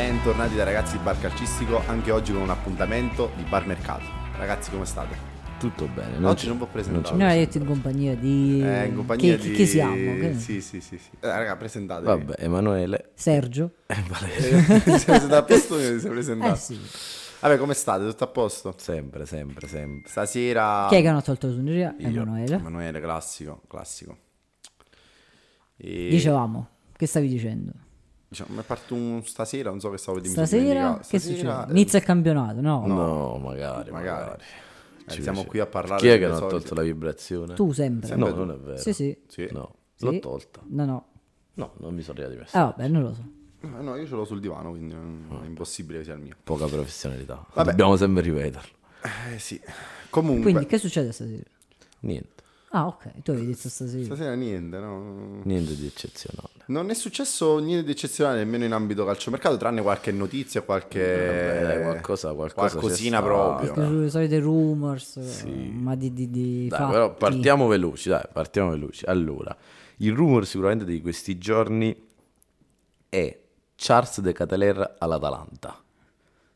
Bentornati da ragazzi di Bar Calcistico, anche oggi con un appuntamento di Bar Mercato. Ragazzi, come state? Tutto bene. oggi non vi ho presentato. Noi detto in compagnia di... Eh, in compagnia chi, di... chi siamo? Che- Sì, sì, sì. sì. Eh, raga, presentatevi. Vabbè, Emanuele Sergio? e Valerio. Ti sei presentato a posto io, ti sei presentato. Eh sì. Vabbè, come state? Tutto a posto? sempre, sempre, sempre. Stasera... Chi è che hanno tolto la suoneria? Emanuele. Emanuele, classico, classico. E... Dicevamo, che stavi dicendo? Diciamo, mi è partito un stasera, non so che stavo di Stasera che succede? Inizia il campionato, no? No, magari, magari. Magari. Eh, siamo qui a parlare Chi è che non ha solite- tolto la vibrazione? Tu sempre. No, tu. non è vero. Sì, sì. Sì. No, Sì? l'ho tolta. No, no. No, non mi sono arrivati Ah, messi. vabbè, non lo so. Eh, No, io ce l'ho sul divano, quindi è impossibile che sia il mio. Poca professionalità. Vabbè. Dobbiamo sempre ripeterlo. Eh sì. Comunque, Quindi, che succede stasera? Niente, Ah, ok, tu avevi detto stasera. stasera niente, no? niente di eccezionale. Non è successo niente di eccezionale nemmeno in ambito calciomercato, tranne qualche notizia, qualche Vabbè, dai, qualcosa- qualcosa qualcosina proprio. Sulle solite rumors, ma di, di, di Dai, fatti. però partiamo veloci, dai, partiamo veloci. Allora, il rumor sicuramente di questi giorni è Charles de Cataleer all'Atalanta.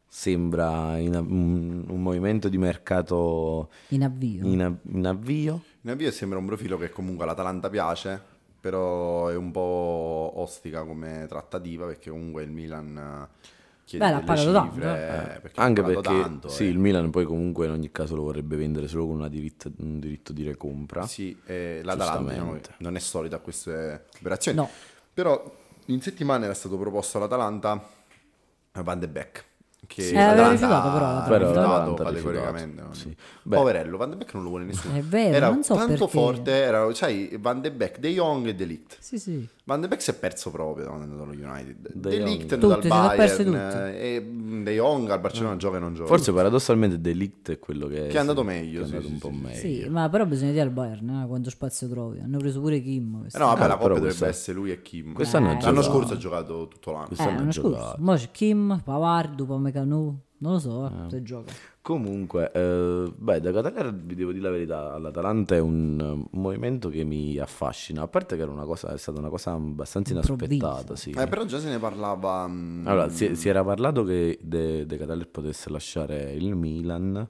Sembra in- un, un movimento di mercato In avvio. in, in avvio. In avvio sembra un profilo che comunque all'Atalanta piace, però è un po' ostica come trattativa perché comunque il Milan eh, chiede Beh, l'ha delle pagato tanto, cifre, perché ha Anche perché tanto, sì, eh. il Milan poi comunque in ogni caso lo vorrebbe vendere solo con una diritta- un diritto di recompra. Sì, eh, l'Atalanta diciamo, Giustamente. non è solita a queste operazioni. No. Però in settimana era stato proposto all'Atalanta Van de Beek. Che Sì. Aveva l'Atalanta rifiutato però. Però rifiutato categoricamente. sì. Poverello, Van de Beek non lo vuole nessuno. È vero, era non so tanto perché. forte, era, sai, Van de Beek, De Jong e De Ligt. Sì, sì. Van de Beek si è perso proprio quando è andato allo United. De De. Ligt è Tutti, andato al Bayern tutti. eh, e mm, De Jong al Barcellona gioca e non gioca. Forse paradossalmente Delict è quello che, Che è andato meglio, che è sì, andato sì, un po' sì, meglio. Sì, ma però bisogna dire al Bayern eh, quanto spazio trovi. Hanno preso pure Kim. Eh quest'anno. no, vabbè, Ah, la coppia dovrebbe essere lui e Kim. quest'anno ha L'anno scorso ha giocato tutto l'anno. Eh, Quest'anno ha l'anno scorso. giocato. Mo c'è Kim, Pavard, Upamecano. Non lo so, eh, se gioca. Comunque, eh, beh, da Catania vi devo dire la verità, all'Atalanta è un, eh, un movimento che mi affascina, a parte che era una cosa, è stata una cosa abbastanza inaspettata, sì. Eh, però già se ne parlava. mm, Allora, si, si era parlato che De, De Catania potesse lasciare il Milan,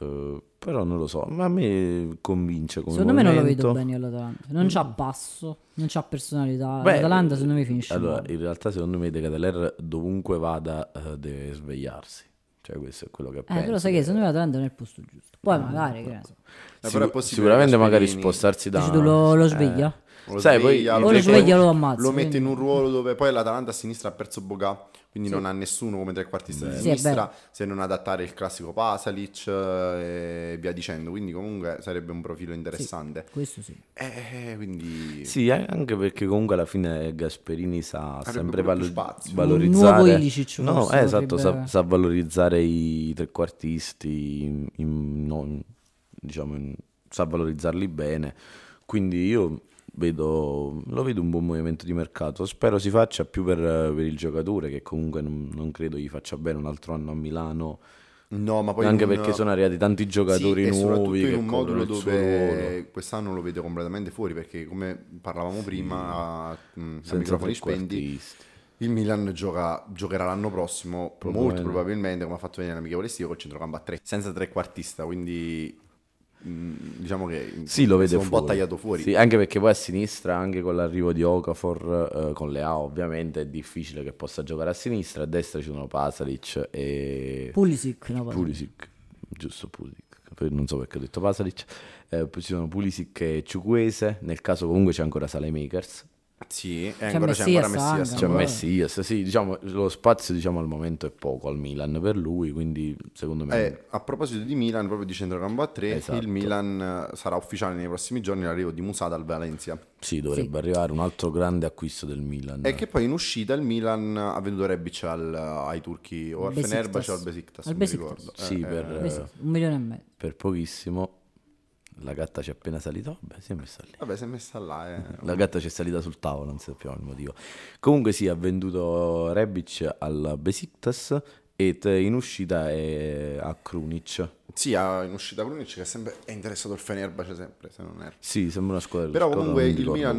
eh, però non lo so, ma a me convince come Secondo me non lo movimento. vedo bene all'Atalanta. Non c'ha passo, non c'ha personalità. Beh, L'Atalanta secondo me finisce Allora, male. in realtà secondo me De Catania dovunque vada eh, deve svegliarsi, cioè questo è quello che Eh, penso. però sai che secondo me l'Atalanta non è il posto giusto. Poi magari, che ne so. Eh, Sicu- però è possibile sicuramente magari spostarsi da... Dici tu lo, lo sveglia? Lo Sai, poi- sveglia, O lo mette- sveglia lo ammazza, Lo mette quindi- in un ruolo dove poi l'Atalanta a sinistra ha perso Boga, quindi non ha nessuno come trequartista di Sì, è sinistra, se non adattare il classico Pasalic eh, e via dicendo. Quindi comunque sarebbe un profilo interessante. Questo sì. Eh, quindi... Sì, eh, anche perché comunque alla fine Gasperini sa Avrebbe sempre valo- valorizzare. Un nuovo Ilicic no, eh, esatto, sa, sa valorizzare i trequartisti in- in- non- diciamo in- sa valorizzarli bene. Quindi io vedo lo vedo un buon movimento di mercato. Spero si faccia più per, per il giocatore che comunque non, non credo gli faccia bene un altro anno a Milano. No, ma poi anche un- perché sono arrivati tanti giocatori Sì, nuovi in un modulo dove quest'anno lo vedo completamente fuori perché come parlavamo prima a, mm, a microfoni spenti il Milan gioca- giocherà l'anno prossimo Probabilmente. molto probabilmente. come ha fatto venire l'amichevole estivo col centrocampo a 3 senza trequartista quindi diciamo che Sì, lo vede è un po' tagliato fuori Sì, anche perché poi a sinistra, anche con l'arrivo di Okafor, eh, con Leao ovviamente, è difficile che possa giocare a sinistra. A destra ci sono Pasalic e Pulisic, no. Pulisic, giusto Pulisic. Non so perché ho detto Pasalic. Eh, poi ci sono Pulisic e Ciuquese. Nel caso comunque c'è ancora Salemakers. Sì C'è ancora c'è ancora Messias Messias C'è. Messias, sì, diciamo, lo spazio diciamo, al momento è poco al Milan per lui, quindi secondo me... Eh, a proposito di Milan, proprio di centrocampo a 3, Esatto. il Milan eh, sarà ufficiale nei prossimi giorni l'arrivo di Musa dal Valencia. Sì, dovrebbe arrivare un altro grande acquisto del Milan. E che poi in uscita il Milan ha venduto Rebic al- ai turchi o al Besiktas. Fenerbahce o al Besiktas, Al non mi Besiktas. ricordo. Sì, Eh, per- eh, un milione e mezzo. per pochissimo. La gatta ci è appena salita. Vabbè, si è messa lì. Vabbè, si è messa là. eh. La gatta ci è salita sul tavolo, non sappiamo il motivo. Comunque sì, ha venduto Rebic al Besiktas e in uscita è a Krunic. Sì, ha in uscita Krunic che è, sempre, è interessato al Fenerbahce sempre, se non erro. Sì, sembra una squadra. Però comunque il Milan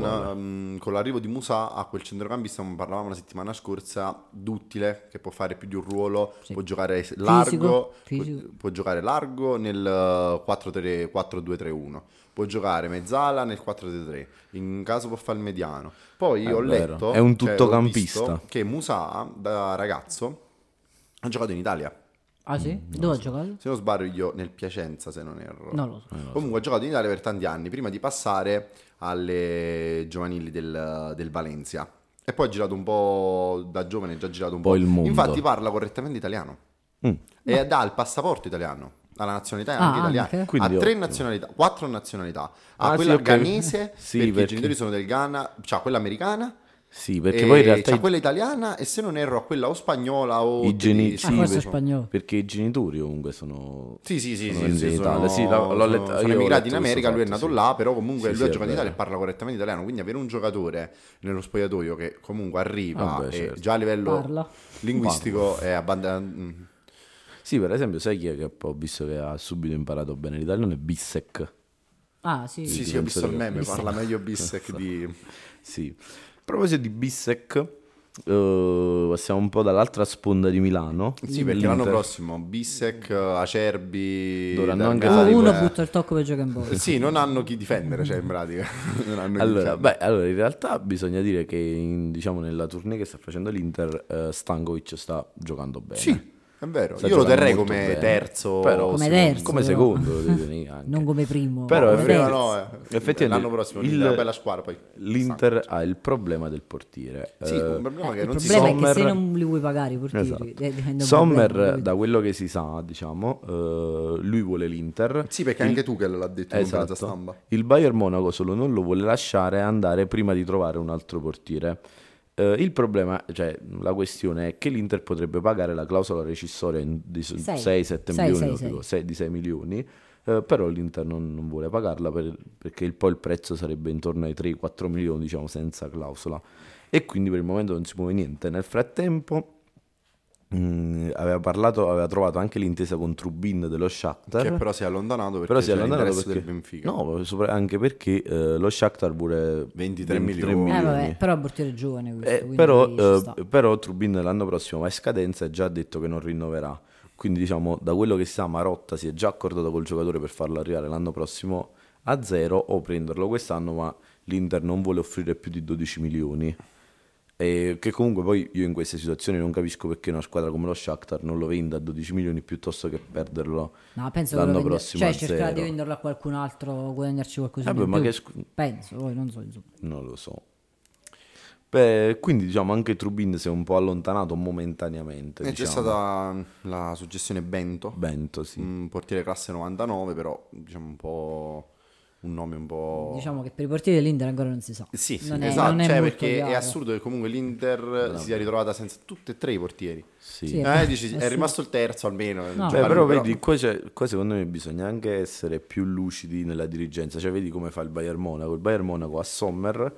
mh, con l'arrivo di Musa a quel centrocampista, come parlavamo la settimana scorsa, duttile, che può fare più di un ruolo, Sì. può giocare largo, fisico. Può, può giocare largo nel eh, 4-3 4-2-3-1, può giocare mezzala nel 4-3-3, in caso può fare il mediano. Poi È ho vero, letto, è un cioè, tuttocampista. visto che Musa da ragazzo ha giocato in Italia. Ah sì? Dove ha giocato? Se non sbaglio nel Piacenza, se non erro. Non lo so. Comunque ha giocato in Italia per tanti anni, prima di passare alle giovanili del, del Valencia. E poi ha girato un po' da giovane, ha già girato un Po' po'. il mondo. Infatti parla correttamente italiano. Mm. E dà il passaporto italiano. Ha la nazionalità Ah, anche italiana. anche? Ha tre ottimo. nazionalità, quattro nazionalità. Ha Ah, sì, quella ok. ghanese, Sì, perché, i perché- genitori sono del Ghana, c'ha quella americana. Sì, perché e poi in realtà c'ha i- quella italiana e se non erro a quella o spagnola o i geni-. Ah, sì, forse per- spagnolo. perché i genitori comunque sono Sì, sì, sì, sono sì, sì, sono, Sì, l'ho- l'ho letto- sono- emigrati letto in America, questo lui è fatto, nato sì. là, però comunque Sì, lui sì, ha giocato in Italia e parla correttamente italiano, quindi avere un giocatore nello spogliatoio che comunque arriva Vabbè, e certo. già a livello Parla. linguistico è abbastanza... Sì, per esempio, sai chi è che ho visto che ha subito imparato bene l'italiano? È Bissek. Ah sì. Sì, Sì, sì, ho visto il meme, Bissek. parla meglio Bissek di... Sì. A proposito di Bissek, eh, passiamo un po' dall'altra sponda di Milano. Sì, perché L'Inter. l'anno prossimo Bissek, Acerbi... Dovranno anche fare- Uno eh, butta il tocco per giocare in bolla. Sì, non hanno chi difendere, cioè in pratica. Non hanno chi Allora, beh, allora, in realtà bisogna dire che in- diciamo, nella tournée che sta facendo l'Inter, eh, Stankovic sta giocando bene. Sì, è vero. Sta Io lo terrei come bene. terzo. Però- Come secondo. terzo. Come secondo. Non come primo. Però come è Prima no, eh. Effettivamente l'anno prossimo il- il... una bella squadra poi. L'Inter ha il problema del portiere. Sì, Eh, un problema Eh, che il non si problema sa. è che se Sommer- non li vuoi pagare i portieri, Esatto. eh, Sommer, problema, da quello che si sa, diciamo, eh, lui vuole l'Inter. Sì, perché anche tu che l'ha detto in Esatto. stampa. Il Bayern Monaco solo non lo vuole lasciare andare prima di trovare un altro portiere. Eh, il problema, cioè la questione è che l'Inter potrebbe pagare la clausola rescissoria in- di Sei. 6-7 Sei, milioni, sei, dico, sei. sei- di 6 milioni, eh, però l'Inter non, non vuole pagarla per- perché il, poi il prezzo sarebbe intorno ai 3-4 milioni, diciamo, senza clausola. E quindi per il momento non si muove niente. Nel frattempo mh, aveva parlato, aveva trovato anche l'intesa con Trubin dello Shakhtar. Che però si è allontanato perché Però si è allontanato perché, del Benfica. no, sopra- anche perché eh, lo Shakhtar vuole 23 milioni. Eh vabbè, però portiere giovane questo, Eh, però, eh, però Trubin l'anno prossimo va in scadenza e già ha detto che non rinnoverà. Quindi diciamo, da quello che si sa, Marotta si è già accordato col giocatore per farlo arrivare l'anno prossimo a zero o prenderlo quest'anno, ma l'Inter non vuole offrire più di 12 milioni. E che comunque poi io in queste situazioni non capisco perché una squadra come lo Shakhtar non lo venda a 12 milioni piuttosto che perderlo No, penso che l'anno vende- prossimo cioè cercherà di venderlo a qualcun altro, guadagnarci qualcosa Vabbè, in ma più. che scu- Penso, poi non so, insomma. Non lo so. Beh, quindi diciamo anche Trubin si è un po' allontanato momentaneamente. E c'è diciamo. stata la suggestione Bento, Bento, sì. un portiere classe 99, però diciamo un po' un nome un po'... Diciamo che per i portieri dell'Inter ancora non si sa. Sì, sì, non è, esatto, non è cioè, perché è chiaro. assurdo che comunque l'Inter si sia ritrovata senza tutti e tre i portieri. Sì. Sì, Eh, dici, è assurdo. rimasto il terzo almeno. No. Beh, Giocare però lui, vedi, qua, c'è- qua secondo me bisogna anche essere più lucidi nella dirigenza. Cioè, vedi come fa il Bayern Monaco. Il Bayern Monaco a Sommer,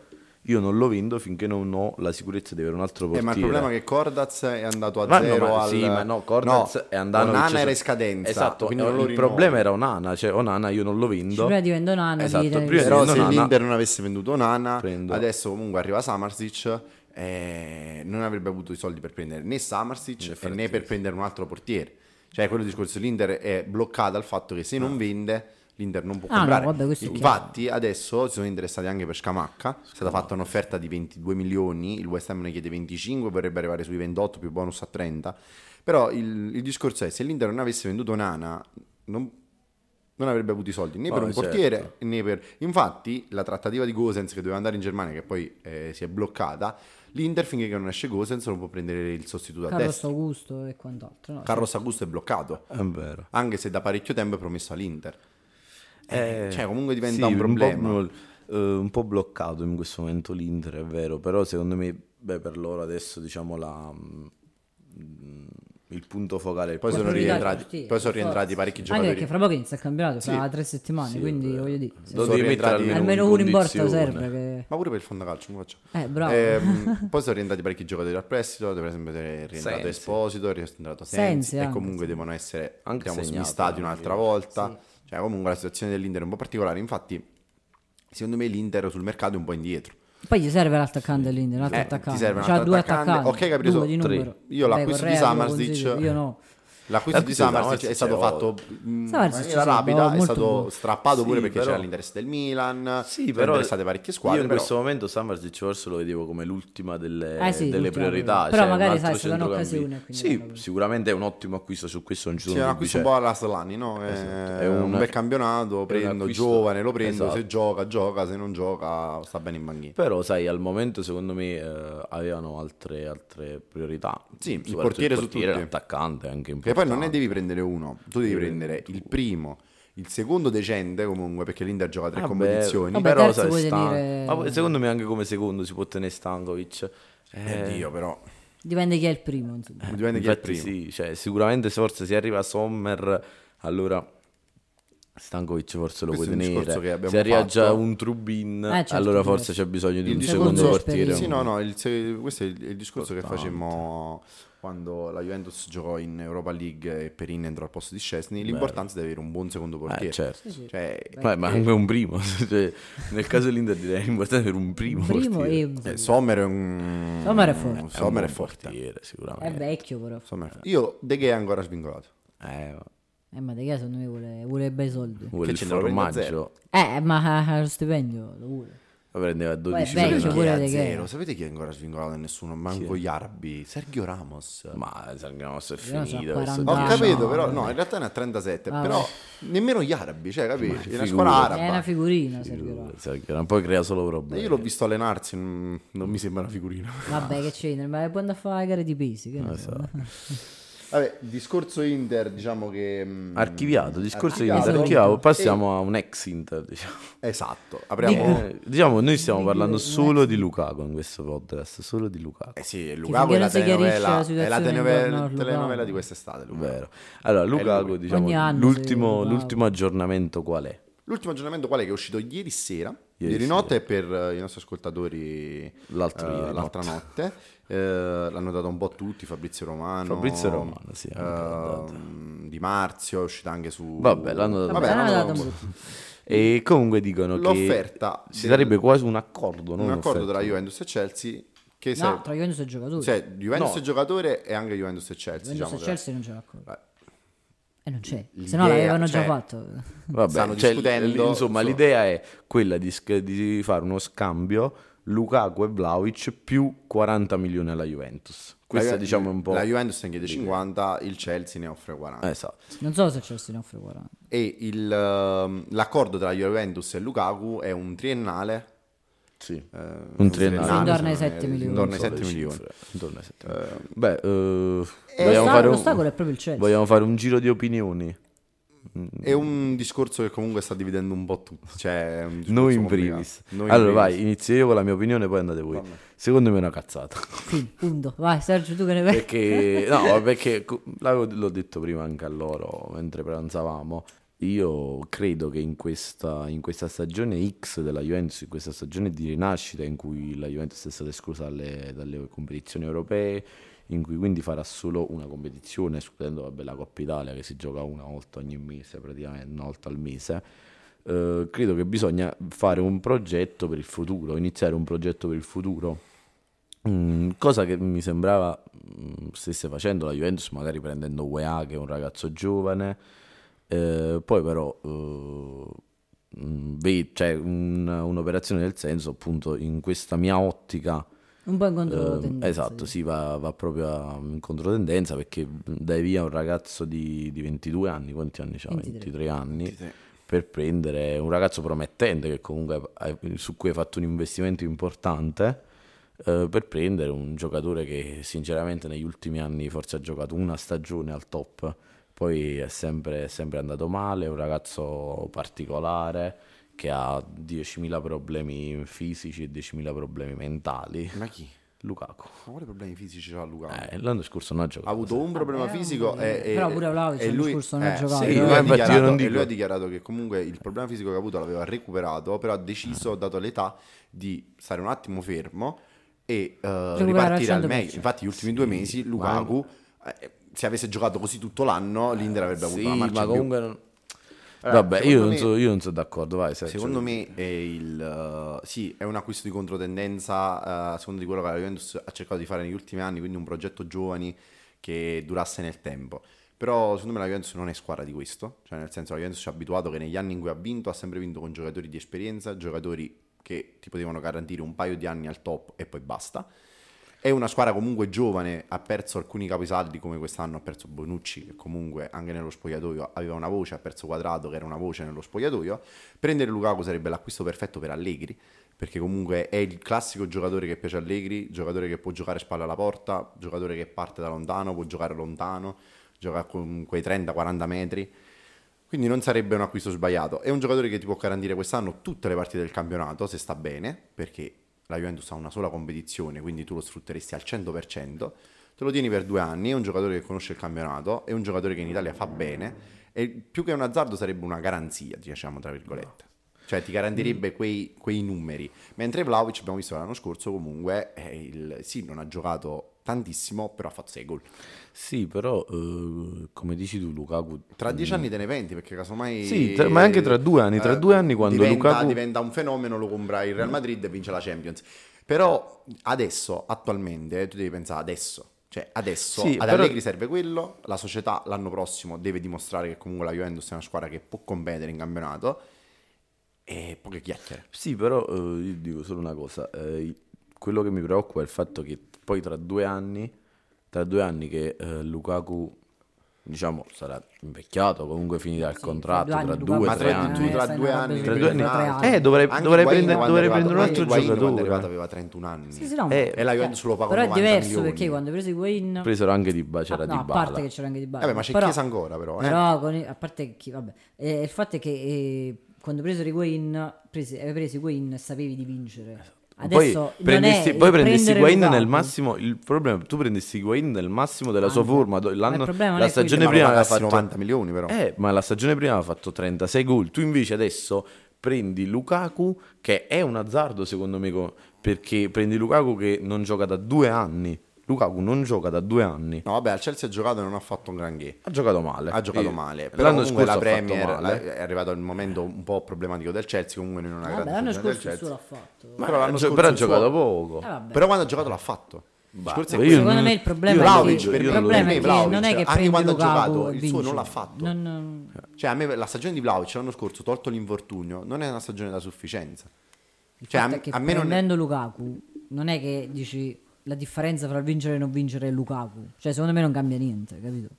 io non lo vendo finché non ho la sicurezza di avere un altro Eh, portiere. ma il problema è che Cordaz è andato a Ma no, zero ma al... sì, ma no, Cordaz No, è andato Onana era in scadenza. Esatto, quindi eh, il problema era Onana, cioè Onana io non lo vendo. prima di vendere Onana, Esatto, prima Però se Onana. l'Inter non avesse venduto Onana, Prendo. adesso comunque arriva Samarsic, eh, non avrebbe avuto i soldi per prendere né Samarsic e né per prendere un altro portiere. Cioè, quello discorso l'Inter è bloccata dal fatto che se non vende l'Inter non può Ah, no, comprare. vabbè, questo è Infatti, adesso si sono interessati anche per Scamacca. È stata fatta un'offerta di 22 milioni. Il West Ham ne chiede 25, vorrebbe arrivare sui 28 più bonus a 30. Però il, il discorso è: se l'Inter non avesse venduto Nana, non, non avrebbe avuto i soldi né per Oh, un certo. portiere né per. Infatti, la trattativa di Gosens che doveva andare in Germania, che poi eh, si è bloccata. L'Inter, finché non esce Gosens, non può prendere il sostituto a Carlos destra. Augusto e quant'altro. No, Carlos Augusto è bloccato, È vero. anche se da parecchio tempo è promesso all'Inter. Eh, cioè, comunque diventa sì, un problema. po', eh, un po' bloccato in questo momento l'Inter, è vero, però secondo me, beh, per loro adesso diciamo la, mm, il punto focale. Poi sono rientrati, sì, poi sono rientrati parecchi Anche giocatori. perché fra poco inizia il campionato, fra Sì. tre settimane, Sì, quindi è voglio dire. sono rientrati- almeno, almeno uno in porta serve. Che... Ma pure per il fondacalcio, non faccio. Eh, bravo. Ehm, poi sono rientrati parecchi giocatori dal prestito, per esempio è rientrato Sensi. Esposito, è rientrato Sensi, Sensi e anche, comunque devono essere Anche diciamo, smistati anche. un'altra volta. Cioè comunque la situazione dell'Inter è un po' particolare, infatti secondo me l'Inter sul mercato è un po' indietro. Poi gli serve l'attaccante dell'Inter, un altro Eh, attaccante. ti serve altro due attaccante. attaccanti. Ok, capito, due di tre. Io l'acquisto Beh, di consiglio, Io no. L'acquisto di L'acquisto di Samardzic è stato è fatto in maniera sì, rapida, è stato strappato pure Sì, perché però- c'era l'interesse del Milan, Sì, però interessate parecchie squadre. io in però- questo momento Samardzic forse lo vedevo come l'ultima delle, Eh sì, delle l'ultima priorità. però cioè, magari, un sai, altro se danno centrocampista. occasione, quindi Sì, sicuramente è un ottimo acquisto, su questo non ci Sì, sono è un acquisto un cioè, po' alla Solani, no? È, Esatto, è è un un- bel campionato, prendo giovane, lo prendo, Esatto. se gioca, gioca, se non gioca sta bene in banchina. Però, sai, al momento secondo me eh, avevano altre, altre priorità. Sì, il portiere su tutti. l'attaccante anche Perché importante. Poi non ne devi prendere uno, tu devi prendere il primo, il secondo decente comunque, perché l'Inter gioca tre Vabbè, competizioni. Vabbè, però terzo sai, puoi Stan- tenere- ma poi secondo me anche come secondo si può tenere Stankovic. Eh, Dio, però. Dipende chi è il primo. Insomma. Dipende chi è il Infatti primo. sì, cioè, sicuramente se forse si arriva a Sommer, allora Stankovic forse lo Questo puoi è tenere. che abbiamo Se arriva già un Trubin, Eh, certo, allora forse c'è bisogno di Il un secondo portiere. Sì, Sì, no, no, il se- questo è il, il discorso che Importante. facemmo quando la Juventus giocò in Europa League e Perin entrò al posto di Scesni. L'importanza è di avere un buon secondo portiere. Eh, certo. Cioè, Ma, ma anche un primo, cioè, nel caso dell'Inter direi è importante avere un primo, primo portiere. e un eh, Sommer è un... Sommer è forte. Sommer è un buon forte. portiere, È sicuramente. vecchio però. Sommer è forte. Io De Gea è ancora svincolato. Eh, Eh, ma De Gea secondo me vuole, vuole bei soldi. vuole Che il formaggio, Eh, ma eh, lo stipendio lo vuole. lo prendeva a 12 Poi è vecchio, milioni. pure a De Gea. zero. Sapete chi è ancora svincolato da nessuno? Manco gli arabi. Sergio Ramos. Ma Sangramos è Io non so, finito. 40 questo Ho anni. capito, però no, in realtà ne ha 37, Ah, però beh. nemmeno gli arabi, cioè, capi? È una squadra È araba. una figurina, Sergio Ramos. Sergio Ramos, poi crea solo problemi. Io l'ho visto allenarsi, non, non mi sembra una figurina. Vabbè, che c'entra, ma può andare a fare gare di pesi. Che ne so. Esatto. Vabbè, il discorso Inter, diciamo che... mm, Archiviato, discorso di Archiviato. Inter, archiviato, passiamo a un ex Inter, diciamo. Esatto, apriamo... Eh, diciamo, noi stiamo parlando solo di Lukaku in questo podcast, solo di Lukaku. Eh sì, Lukaku è la telenovela, la è la telenovela, telenovela di quest'estate. Lukaku. Vero. Allora, Lukaku, diciamo, l'ultimo, l'ultimo aggiornamento qual è? L'ultimo aggiornamento qual è? Che è uscito ieri sera, ieri, Ieri notte per eh, i nostri ascoltatori L'altro eh, ieri l'altra notte. Eh, l'hanno dato un po' tutti, Fabrizio Romano. Fabrizio Romano, sì, eh, l'ha Di Marzio, è uscita anche su... Vabbè, l'hanno dato. Vabbè, l'hanno l'hanno dato un po'. E comunque dicono L'offerta che del- sarebbe quasi un accordo, non un accordo tra Juventus e Chelsea che No, serve- tra Juventus e giocatori. cioè Juventus No. è giocatore e anche Juventus e Chelsea Juventus diciamo e Chelsea non c'è l'accordo. Eh. E non c'è. Se no l'avevano già cioè, fatto. Vabbè, Stanno cioè, discutendo insomma, su- l'idea è quella di, di fare uno scambio Lukaku e Vlaovic più 40 milioni alla Juventus. Questa La- diciamo è un po'... La Juventus ne chiede 50, il Chelsea ne offre 40. Esatto. Non so se Chelsea ne offre 40. E il, ehm, l'accordo tra Juventus e Lukaku è un triennale. Sì. eh, Un triennale. Intorno ai se non 7 erro, milioni. Intorno ai Non so 7 le milioni. intorno ai 7 milioni. Beh, eh, E vogliamo, fare un, è proprio il Chelsea. vogliamo fare un giro di opinioni? È un discorso che comunque sta dividendo un po' tutti. Cioè, Noi in complicato. primis. Noi in allora primis. vai, inizio io con la mia opinione, poi andate voi. Secondo me è una cazzata. Sì, punto. Vai Sergio, tu che ne pensi? Perché, no, perché l'ho detto prima anche a loro mentre pranzavamo. Io credo che in questa, in questa stagione X della Juventus, in questa stagione di rinascita in cui la Juventus è stata esclusa dalle, dalle competizioni europee, in cui quindi farà solo una competizione, escludendo vabbè, la Coppa Italia che si gioca una volta ogni mese, praticamente una volta al mese. eh, credo che bisogna fare un progetto per il futuro, iniziare un progetto per il futuro. Mm, cosa che mi sembrava mm, stesse facendo la Juventus, magari prendendo UEA, che è un ragazzo giovane, eh, poi però eh, mm, ve- cioè, un- un'operazione del senso, appunto, in questa mia ottica. Un po' in contro eh, esatto, sì, va, va proprio in controtendenza perché dai via un ragazzo di, di 22 anni, quanti anni ha? 23. 23 anni, per prendere un ragazzo promettente che comunque hai- su cui hai fatto un investimento importante eh, per prendere un giocatore che sinceramente negli ultimi anni forse ha giocato una stagione al top, poi è sempre, è sempre andato male, è un ragazzo particolare che ha 10.000 problemi fisici e 10.000 problemi mentali. Ma chi? Lukaku. Ma quali problemi fisici c'ha Lukaku? Eh, l'anno scorso non ha ha giocato. avuto un problema Vabbè, fisico e, e- però pure Vlahovic e l'anno lui, scorso non ha eh, giocato. sì, lui ha non e dico- lui ha dichiarato che comunque il problema fisico che ha avuto l'aveva recuperato però ha deciso dato l'età di stare un attimo fermo e eh, ripartire al 100%. meglio infatti gli ultimi due mesi Lukaku eh, se avesse giocato così tutto l'anno l'Inter avrebbe avuto Sì, una marcia ma comunque non... Allora, Vabbè, io secondo non, me- so, io non sono d'accordo, vai. Sergio. Secondo me è il eh, sì, è un acquisto di controtendenza, eh, secondo di quello che la Juventus ha cercato di fare negli ultimi anni, quindi un progetto giovani che durasse nel tempo. Però secondo me la Juventus non è squadra di questo, cioè nel senso la Juventus ci ha abituato che negli anni in cui ha vinto ha sempre vinto con giocatori di esperienza, giocatori che ti potevano garantire un paio di anni al top e poi basta. È una squadra comunque giovane, ha perso alcuni capisaldi come quest'anno, ha perso Bonucci che comunque anche nello spogliatoio aveva una voce, ha perso Quadrato che era una voce nello spogliatoio. Prendere Lukaku sarebbe l'acquisto perfetto per Allegri, perché comunque è il classico giocatore che piace Allegri, giocatore che può giocare spalle alla porta, giocatore che parte da lontano, può giocare lontano, gioca con quei 30-40 metri. Quindi non sarebbe un acquisto sbagliato. È un giocatore che ti può garantire quest'anno tutte le partite del campionato, se sta bene, perché la Juventus ha una sola competizione, quindi tu lo sfrutteresti al 100%. Te lo tieni per due anni, è un giocatore che conosce il campionato, è un giocatore che in Italia fa bene, e più che un azzardo sarebbe una garanzia, diciamo, tra virgolette. Cioè ti garantirebbe quei, quei numeri. Mentre Vlaovic, abbiamo visto l'anno scorso, comunque, è il, sì, non ha giocato tantissimo, però ha fatto 6 gol. Sì, però, eh, come dici tu, Lukaku... Tra dieci anni te ne penti perché casomai... Sì, tra- ma anche tra due anni, tra due anni quando diventa, Lukaku- diventa un fenomeno, lo compra il Real Madrid e vince la Champions. Però adesso, attualmente, eh, tu devi pensare adesso. Cioè adesso Sì, ad però- Allegri serve quello, la società l'anno prossimo deve dimostrare che comunque la Juventus è una squadra che può competere in campionato e poche chiacchiere. Sì, però eh, io dico solo una cosa, eh, quello che mi preoccupa è il fatto che poi tra due anni, tra due anni che eh, Lukaku, diciamo, sarà invecchiato, comunque finirà il Sì, contratto tra due due Ma tre tra, eh, anni. tra due anni, Tra due anni-. Eh, dovrei, dovrei Higuain prendere, dovrei prendere un altro Higuain quando è giocatore. arrivato aveva 31 anni. Sì, sì, no, Eh, E la Juventus lo paga però è 90 diverso milioni. perché quando preso Higuain Presero anche di ba, c'era Ah, no, di a parte che c'era anche di Bala. Vabbè, ma c'è però, Chiesa ancora però. eh. Però con i- a parte chi, vabbè, eh, il fatto è che eh, quando preso Higuain, presi, avevi preso Higuain e sapevi di vincere. Adesso poi prendessi, poi prendessi Higuain nel massimo. Il problema tu prendessi Higuain nel massimo della sua Ah, forma. problema non la stagione Ma prima aveva fatto 90 milioni però. Eh, ma la stagione prima aveva fatto 36 gol. Tu invece adesso prendi Lukaku, che è un azzardo secondo me, perché prendi Lukaku che non gioca da due anni. Lukaku non gioca da due anni. No, vabbè, al Chelsea ha giocato e non ha fatto un granché. Ha giocato male. Ha giocato Io- male. Però L'anno comunque scorso la ha fatto Premier male. la- è arrivato il momento un po' problematico del Chelsea, comunque non è una Vabbè, grande l'anno scorso il suo l'ha fatto. Ma Però l'anno gio- scorso però ha giocato poco. Eh, vabbè. Però quando ha giocato l'ha fatto. Bah. Secondo non- me il problema io è Vlahovic, che, per il me, problema è che Vlahovic, non è che anche quando ha giocato, il suo non l'ha fatto. Non- Cioè, a me la stagione di Vlaovic l'anno scorso, tolto l'infortunio, non è una stagione da sufficienza. Cioè, a, me non prendendo Lukaku non è che dici la differenza tra vincere e non vincere è Lukaku. Cioè, secondo me non cambia niente, capito?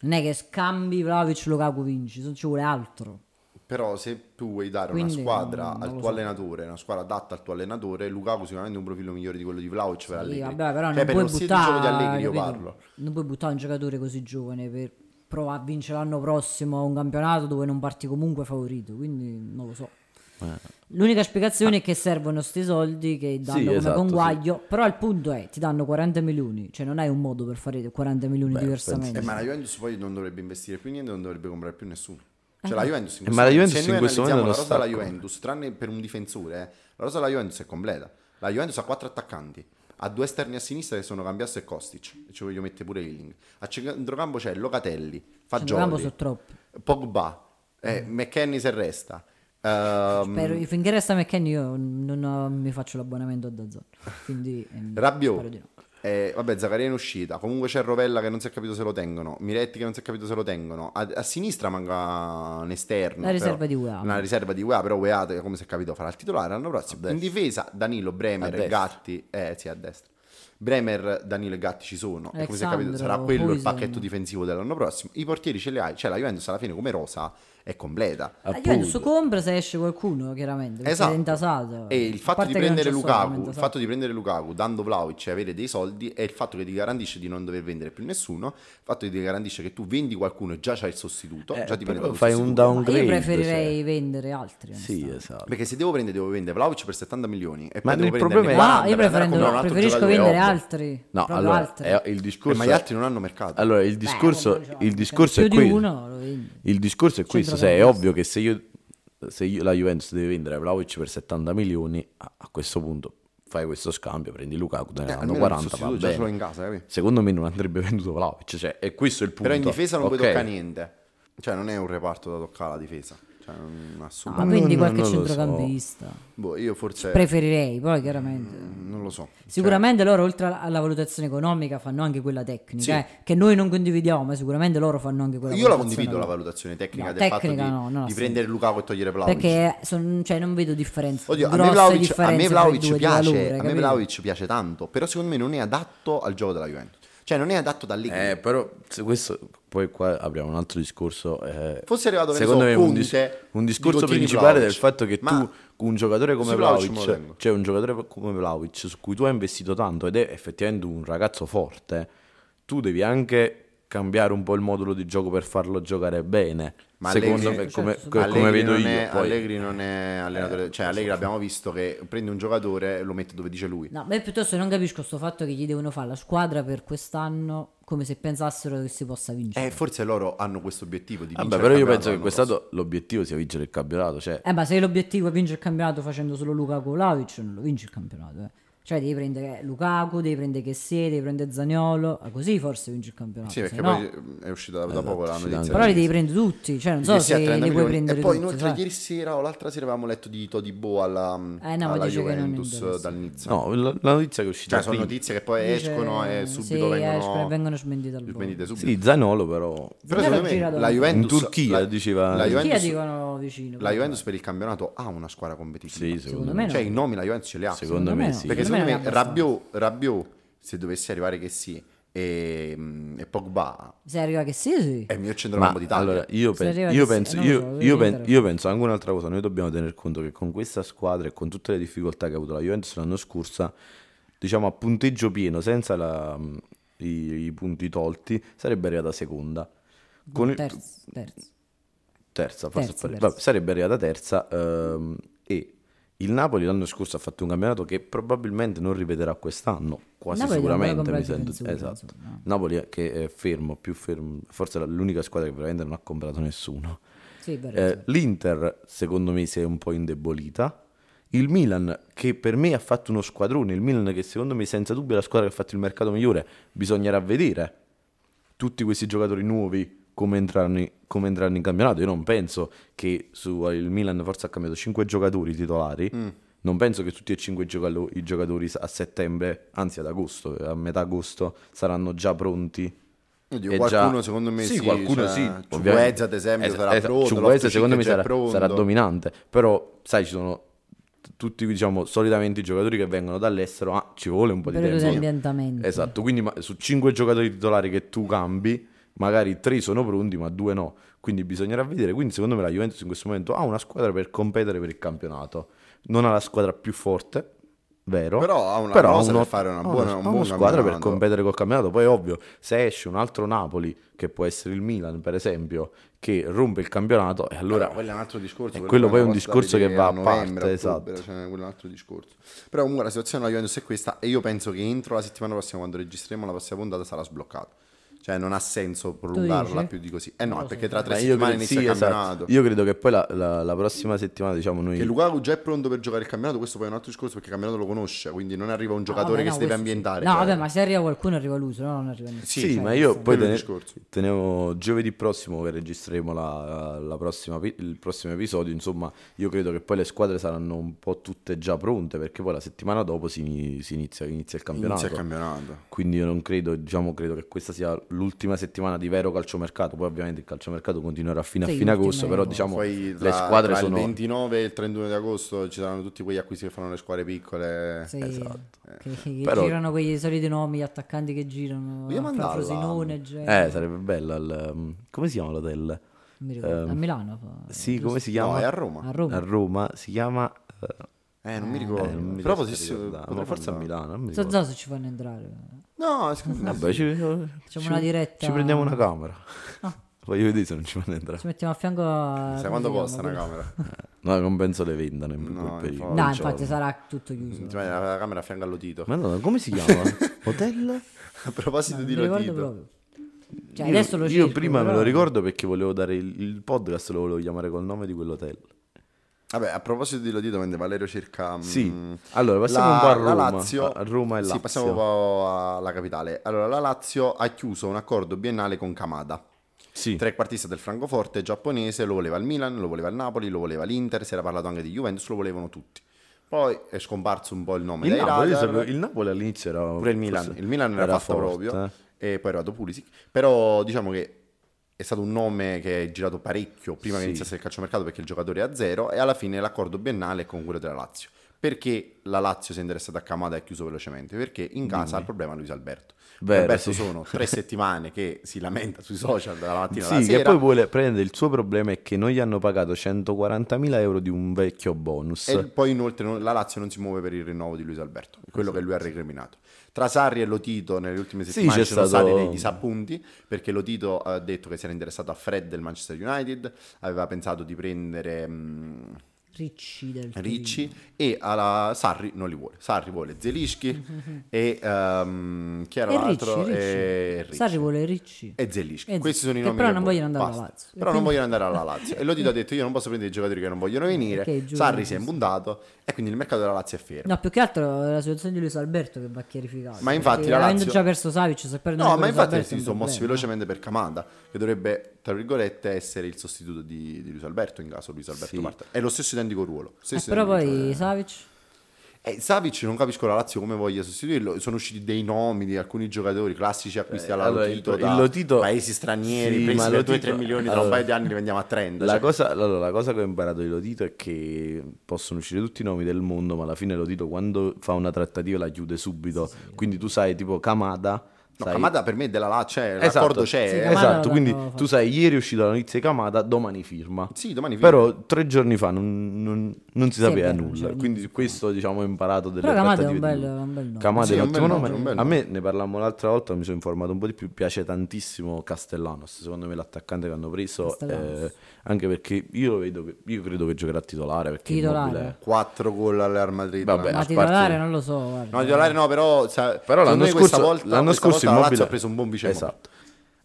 Non è che scambi Vlaovic Lukaku vinci, ci vuole altro. Però se tu vuoi dare Quindi, una squadra al tuo so. allenatore, una squadra adatta al tuo allenatore, Lukaku sicuramente è un profilo migliore di quello di Vlaovic per Sì, Allegri. vabbè, però Cioè, non per puoi stile di buttare, Allegri io parlo. Non puoi buttare un giocatore così giovane per provare a vincere l'anno prossimo un campionato dove non parti comunque favorito, quindi non lo so. L'unica spiegazione è che servono sti soldi che danno come esatto, conguaglio, però il punto è ti danno 40 milioni, cioè non hai un modo per fare 40 milioni diversamente. Eh, ma la Juventus poi non dovrebbe investire più niente, non dovrebbe comprare più nessuno. Cioè la Juventus in Eh, ma la questo- Juventus se noi in questo analizziamo momento la rosa della Juventus, tranne per un difensore, eh, la rosa della Juventus è completa. La Juventus ha quattro attaccanti, ha due esterni a sinistra che sono Cambiasso e Kostic, e ci voglio mettere pure Hilling. A centrocampo c'è Locatelli, Fagioli, sono troppi. Pogba, eh, McKenny se resta. Ehm, Spero- finché resta McKenny io non ho- mi faccio l'abbonamento a Dazzone. Quindi ehm, di no. Eh, vabbè, Zaccaria in uscita. Comunque c'è Rovella che non si è capito se lo tengono. Miretti che non si è capito se lo tengono. A, a sinistra manca un esterno. La riserva però- di UEA. Una riserva di UEA, però UEA, come si è capito, farà il titolare l'anno prossimo. In difesa, Danilo, Bremer. Gatti. Eh, sì, a destra. Bremer, Danilo e Gatti ci sono. E come si è capito, sarà quello il Huijsen. pacchetto difensivo dell'anno prossimo. I portieri ce li hai. Cioè, la Juventus alla fine come rosa è completa. La Juventus compra se esce qualcuno, chiaramente, esatto. è intasato. E il fatto, di prendere Lukaku, il fatto di prendere Lukaku dando Vlaovic e avere dei soldi è il fatto che ti garantisce di non dover vendere più nessuno, il fatto che ti garantisce che tu vendi qualcuno e già c'hai il sostituto, eh, già ti prendi fai un downgrade. io preferirei cioè. vendere altri. Sì, esatto. Perché se devo prendere devo vendere Vlaovic per 70 milioni e ma poi il problema è no, io preferisco vendere altri. No, allora, altri. il discorso eh, ma gli altri non hanno mercato. Allora, il discorso, Beh, il discorso è questo. Il discorso è questo, se è ovvio che se io se io, la Juventus deve vendere Vlaovic per 70 milioni, a, a, questo punto fai questo scambio, prendi Lukaku, te ne danno 40, va bene. In casa, Secondo me non andrebbe venduto Vlaovic, cioè, e questo è il punto. Però in difesa non okay. puoi toccare niente. Cioè non è un reparto da toccare la difesa. Cioè, non ah, quindi qualche non centrocampista. So. Boh, io forse... Preferirei, poi chiaramente. Mm, non lo so. Sicuramente cioè... loro, oltre alla valutazione economica, fanno anche quella tecnica, sì. eh, che noi non condividiamo, ma sicuramente loro fanno anche quella Io la condivido la valutazione tecnica no, del tecnica, fatto no, di, no, di prendere Lukaku e togliere Vlaovic. Perché son, cioè, non vedo differenza. Oddio, a me Vlaovic, a me Vlaovic piace, valore, a me Vlaovic piace tanto, però secondo me non è adatto al gioco della Juventus. Cioè, non è adatto da lì. Eh, però se questo poi qua apriamo un altro discorso. Eh, Fosse arrivato secondo so, me un, dis- un discorso principale Vlaovic. del fatto che Ma tu un giocatore come Vlaovic, cioè un giocatore come Vlaovic su cui tu hai investito tanto ed è effettivamente un ragazzo forte, tu devi anche cambiare un po' il modulo di gioco per farlo giocare bene. Ma secondo Allegri, me, come, certo, come, come vedo io. È, poi... Allegri non è allenatore, cioè Allegri abbiamo visto che prende un giocatore e lo mette dove dice lui. No, ma piuttosto non capisco questo fatto che gli devono fare la squadra per quest'anno come se pensassero che si possa vincere. Eh, forse loro hanno questo obiettivo di vincere. Vabbè, però io penso che quest'anno l'obiettivo sia vincere il campionato. Cioè... Eh, ma se l'obiettivo è vincere il campionato facendo solo Luca Vlaovic, non lo vince il campionato. Eh. Cioè devi prendere Lukaku, devi prendere Kessie, devi prendere Zagnolo, ah, così forse vinci il campionato. Sì, perché no... poi è uscita da, da esatto, poco la notizia. Però li devi prendere tutti, cioè non so se li puoi prendere E poi tutti, inoltre ieri sera o l'altra sera avevamo letto di Todibo alla, eh, no, alla Juventus dal Nizza. No, la, la, notizia che è uscita Cioè sono notizie che poi dice... escono e subito sì, vengono, escono, vengono smentite al smentite subito. Sì, Zagnolo però... Però secondo me la Juventus... In Turchia la, diceva... La Juventus, dicono vicino. La Juventus per il campionato ha una squadra competitiva. Sì, secondo me. Cioè i nomi la Juventus ce li ha. Secondo me sì. Perché secondo me Rabiot se dovesse arrivare che sì e, mm, e Pogba se arriva che sì, sì. è il mio centrocampo d'Italia allora io, pen- io penso io, so, io, pen- io, penso anche un'altra cosa noi dobbiamo tener conto che con questa squadra e con tutte le difficoltà che ha avuto la Juventus l'anno scorso diciamo a punteggio pieno senza la, mm, i, i, punti tolti sarebbe arrivata seconda con il, terza, terza. terza, forse terza, terza. Vabbè, sarebbe arrivata terza ehm, e il Napoli l'anno scorso ha fatto un campionato che probabilmente non ripeterà quest'anno, quasi Napoli sicuramente. Mi sento. Esatto. No. Napoli che è fermo, più fermo, forse è l'unica squadra che veramente non ha comprato nessuno. Sì, eh, L'Inter secondo me si è un po' indebolita. Il Milan che per me ha fatto uno squadrone, il Milan che secondo me senza dubbio è la squadra che ha fatto il mercato migliore, bisognerà vedere tutti questi giocatori nuovi come entrare, come entrare in campionato. Io non penso che su, il Milan forse ha cambiato 5 giocatori titolari. Mm. Non penso che tutti e 5 i giocatori a settembre, anzi ad agosto, a metà agosto, saranno già pronti. Oddio, qualcuno già... secondo me sì, sì qualcuno cioè, sì. Ciuguezza ad esempio es- sarà es- pronto. Ciuguezza secondo me sarà, sarà dominante, però sai ci sono tutti diciamo solitamente i giocatori che vengono dall'estero, ah, ci vuole un po' di tempo. di ambientamento. Esatto, quindi ma, su 5 giocatori titolari che tu cambi, magari tre sono pronti ma due no, quindi bisognerà vedere, quindi secondo me la Juventus in questo momento ha una squadra per competere per il campionato, non ha la squadra più forte, vero, però ha una però uno, per fare una buona, una, un una squadra per competere col campionato, poi ovvio se esce un altro Napoli che può essere il Milan per esempio che rompe il campionato e allora quello è un altro discorso quello, quello poi è un discorso che va a parte esatto. cioè, quello è un altro discorso. Però comunque la situazione della Juventus è questa e io penso che entro la settimana prossima quando registreremo la prossima puntata sarà sbloccato cioè non ha senso prolungarla più di così. Eh no, no perché tra tre settimane inizia sì, il esatto. campionato. Io credo che poi la, la, la, prossima settimana, diciamo noi... Che Lukaku già è pronto per giocare il campionato, questo poi è un altro discorso perché il campionato lo conosce, quindi non arriva un giocatore no, vabbè, che si deve ambientare. No, cioè... vabbè, ma se arriva qualcuno arriva l'uso, no? Non arriva nessuno. Sì, sì cioè, ma io poi tene, tenevo giovedì prossimo che registreremo la, la prossima, il prossimo episodio, insomma, io credo che poi le squadre saranno un po' tutte già pronte perché poi la settimana dopo si, si inizia, inizia, il campionato. Inizia il campionato. Quindi io non credo, diciamo, credo che questa sia l'ultima settimana di vero calciomercato, poi ovviamente il calciomercato continuerà fino sì, a fine agosto, però diciamo poi tra, le squadre tra sono... il 29 e il 31 di agosto ci saranno tutti quegli acquisti che fanno le squadre piccole. Sì, esatto. Che, che però... girano quei soliti nomi, gli attaccanti che girano. Vogliamo andare Frosinone, Eh, sarebbe bella. Il... Come si chiama l'hotel? Mi ricordo. a Milano. Sì, giusto? come si No, chiama? è a Roma. A Roma. A Roma si chiama... eh, Eh, non mi ricordo. eh, non mi Però potessi- forse a. Milano. non mi So so se ci fanno entrare. No, me Vabbè, ci, Facciamo ci- una diretta. Ci prendiamo una camera. Ah. Voglio vedere se non ci fanno entrare. Ci mettiamo a fianco a... Sai quanto costa una camera? No, non penso le vendano in No, quel periodo. infatti. No, infatti sarà tutto chiuso. Cioè, la camera a fianco all'Otito. Ma no, come si chiama? Hotel? A proposito Non di Lotito. proprio. Cioè, Io- adesso lo Io cerco, prima me però- lo ricordo perché volevo dare il, il podcast, lo volevo chiamare col nome di quell'hotel. Vabbè, a proposito di Lotito, mentre Valerio cerca... Sì. mm, Allora, passiamo la- un po' a la Roma. Lazio, A Roma e Sì, Lazio. passiamo un po' alla capitale. Allora, la Lazio ha chiuso un accordo biennale con Kamada. Sì. Trequartista del Francoforte giapponese, lo voleva il Milan, lo voleva il Napoli, lo voleva l'Inter, si era parlato anche di Juventus, lo volevano tutti. Poi è scomparso un po' il nome Il dai Napoli, radar. il Napoli all'inizio era... Pure il Milan, il Milan era, fatto forte, proprio eh. e poi è arrivato Pulisic, però diciamo che è stato un nome che è girato parecchio prima che Sì. iniziasse il calciomercato perché il giocatore è a zero e alla fine l'accordo biennale è con quello della Lazio. Perché la Lazio si è interessata a Camada e ha chiuso velocemente? Perché in casa ha il problema Luis Alberto. Vero, Alberto sì. sono tre settimane che si lamenta sui social dalla mattina alla Sì, sera. che poi vuole prendere il suo problema è che non gli hanno pagato 140.000 euro di un vecchio bonus. E poi inoltre la Lazio non si muove per il rinnovo di Luis Alberto, quello che lui ha recriminato. Tra Sarri e Lotito nelle ultime Sì, settimane c'è ci sono stato- stati dei disappunti perché Lotito ha detto che si era interessato a Fred del Manchester United, aveva pensato di prendere mm, Ricci del Ricci e alla Sarri non li vuole. Sarri vuole Zelischi e ehm, chi era E l'altro? Ricci. E Ricci. Sarri vuole Ricci. E Zelischi. Questi sono i nomi però non vogliono andare alla. Lazio. Però non vogliono andare alla Lazio. E Lotito ha detto io non posso prendere i giocatori che non vogliono venire. Ok, giusto. Sarri si è imbundato e quindi il mercato della Lazio è fermo. No, più che altro la situazione di Luis Alberto che va chiarificata. Ma infatti la avendo Lazio- già perso Savic, se perde No, ma infatti si sono mossi velocemente per Camada, che dovrebbe, tra virgolette, essere il sostituto di, di Luis Alberto in caso Luis Alberto Sì. parta. È lo stesso identico ruolo. Eh, stesso però identico poi ruolo. Savic Eh, Savic non capisco la Lazio come voglia sostituirlo. Sono usciti dei nomi di alcuni giocatori classici acquisti Eh, alla allora, Lotito il- da il Lotito- paesi stranieri, Sì, presi ma per 2-3 Lotito- milioni tra allora, un paio di anni li vendiamo a 30. La cioè- cosa, allora, la cosa che ho imparato di Lotito è che possono uscire tutti i nomi del mondo, ma alla fine Lotito quando fa una trattativa la chiude subito. Quindi tu sai, tipo Kamada. No, sai- Kamada per me è della Lazio, cioè, Esatto. l'accordo c'è. Sì, eh. Esatto, quindi tu sai, ieri è uscita la notizia di Kamada, domani firma. Sì, domani firma. Però tre giorni fa non, non- non si Sì, sapeva vero, nulla, cioè, quindi su questo diciamo ho imparato delle Però Kamada è un bel, di- un bel nome. Kamada Sì, è un ottimo nome. nome, un A me ne parlammo l'altra volta, mi sono informato un po' di più. Piace tantissimo Castellanos. Secondo me l'attaccante che hanno preso. Castellanos. eh, anche perché io lo vedo che io credo che giocherà titolare. Perché Titolare? Immobile- 4 gol al Real Madrid. Vabbè? Ma titolare parte- non lo so, guarda. No, titolare no, però, sa- Però l'anno scorso, questa volta, l'anno questa scorso volta la Immobile Lazio ha preso un buon vice Esatto.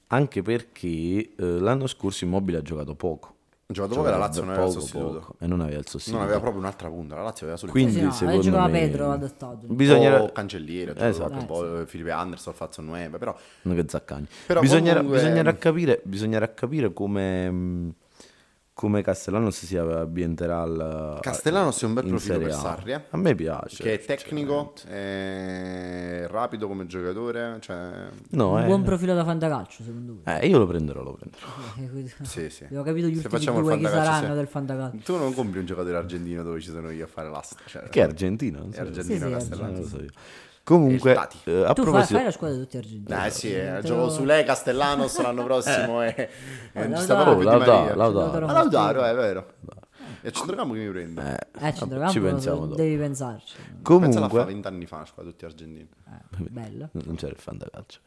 Anche perché eh, l'anno scorso Immobile ha giocato poco. Ha giocato poco e la Lazio non aveva il Poco, sostituto. poco, e non aveva il sostituto. Non aveva proprio un'altra punta, la Lazio aveva solo il Quindi Sì, sì, no, secondo giocava me Pedro adattato. bisognerà o Cancelliere, ha Esatto. un po' Filipe Anderson, Fazzo 9, però Non che Zaccagni. Però bisognerà, comunque- bisognerà capire, bisognerà capire come, mh, come Castellanos si ambienterà al Castellanos è un bel profilo per A. Sarri, eh. A me piace. che è tecnico, è rapido come giocatore, cioè... No, un eh. buon profilo da fantacalcio, secondo me. Eh, io lo prenderò, lo prenderò. Eh, Sì, sì. Abbiamo capito gli Se ultimi facciamo il due chi fantacalcio, saranno sì. del fantacalcio. Tu non compri un giocatore argentino dove ci sono io a fare l'asta. Cioè, Che è argentino? Non È so. argentino Sì, sì, Castellanos. So io. Comunque, eh, a Tu fai, proposito... fai la squadra di tutti argentini. Eh sì, eh, gioco su lei Castellanos l'anno prossimo e, e Lautaro. ci sta proprio Oh, Di Lautaro, Maria. Lautaro. Ah, Lautaro, è vero. E a centrocampo chi mi prende? Eh, centrocampo ci lo so, pensiamo dopo. devi pensarci. Comunque, 20 anni fa, una squadra tutti argentini. Eh, bello. non c'era il fantacalcio.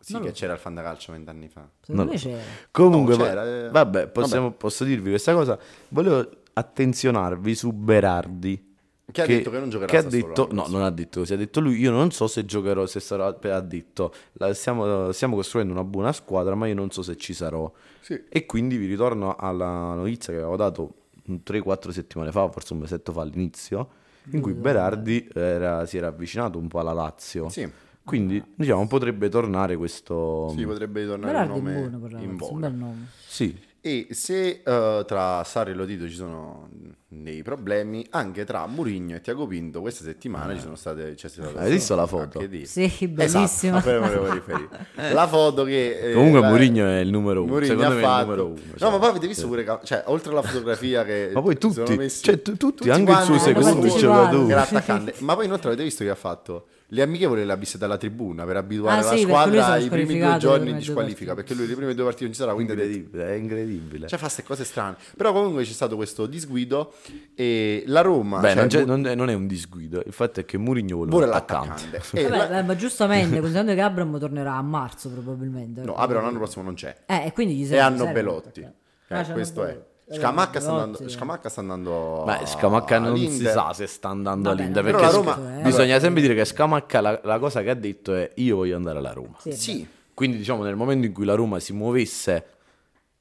Sì, che c'era il fantacalcio 20 anni fa. Secondo Non c'era. Comunque, No, c'era, eh. vabbè, possiamo- posso dirvi questa cosa. Volevo attenzionarvi su Berardi. Che ha detto che non giocherà che ha detto, no, non ha detto così. Ha detto lui: Io non so se giocherò. Se sarò. Ha detto: "La- stiamo, stiamo costruendo una buona squadra, ma io non so se ci sarò. Sì. E quindi vi ritorno alla notizia che avevo dato 3-4 settimane fa, forse un mesetto fa all'inizio, in cui Berardi era- si era avvicinato un po' alla Lazio. Sì. Quindi, diciamo, potrebbe tornare questo. Sì, potrebbe ritornare Berardi il nome buono in un voga. bel nome. Sì, E se eh, tra Sarri e Lotito ci sono dei problemi, anche tra Murigno e Tiago Pinto questa settimana ci sono state... C'è stata Hai visto la foto? Sì, bellissima. Esatto, a quello volevo riferire. La foto che... eh, Comunque la- Mourinho è il numero uno. Mourinho Secondo me è il fatto- numero uno. No, cioè. ma poi avete visto pure... che- Cioè, oltre alla fotografia che... Ma poi sono tutti, messi- cioè, tu- tutti, anche il suo secondo giocatore. che era attaccante. Ma poi inoltre avete visto che ha fatto? Le amichevoli le ha viste dalla tribuna per abituare ah, la sì, squadra ai primi due giorni di squalifica perché lui le prime due partite non ci sarà quindi incredibile, è incredibile. Cioè fa queste cose strane. Però comunque c'è stato questo disguido e la Roma Beh, cioè, non, non, è, un disguido il fatto è che Mourinho vuole, l'attaccante, l'attaccante. Vabbè, la... ma giustamente considerando che Abram tornerà a marzo probabilmente. No Abram l'anno prossimo non c'è. Eh, e quindi gli serve, e hanno Belotti. eh, questo è Scamacca sta, andando, Scamacca sta andando Beh, Scamacca non si sa se sta andando Vabbè, all'Inter perché Roma... bisogna sempre dire che Scamacca la, la, cosa che ha detto è io voglio andare alla Roma sì, sì. quindi diciamo nel momento in cui la Roma si muovesse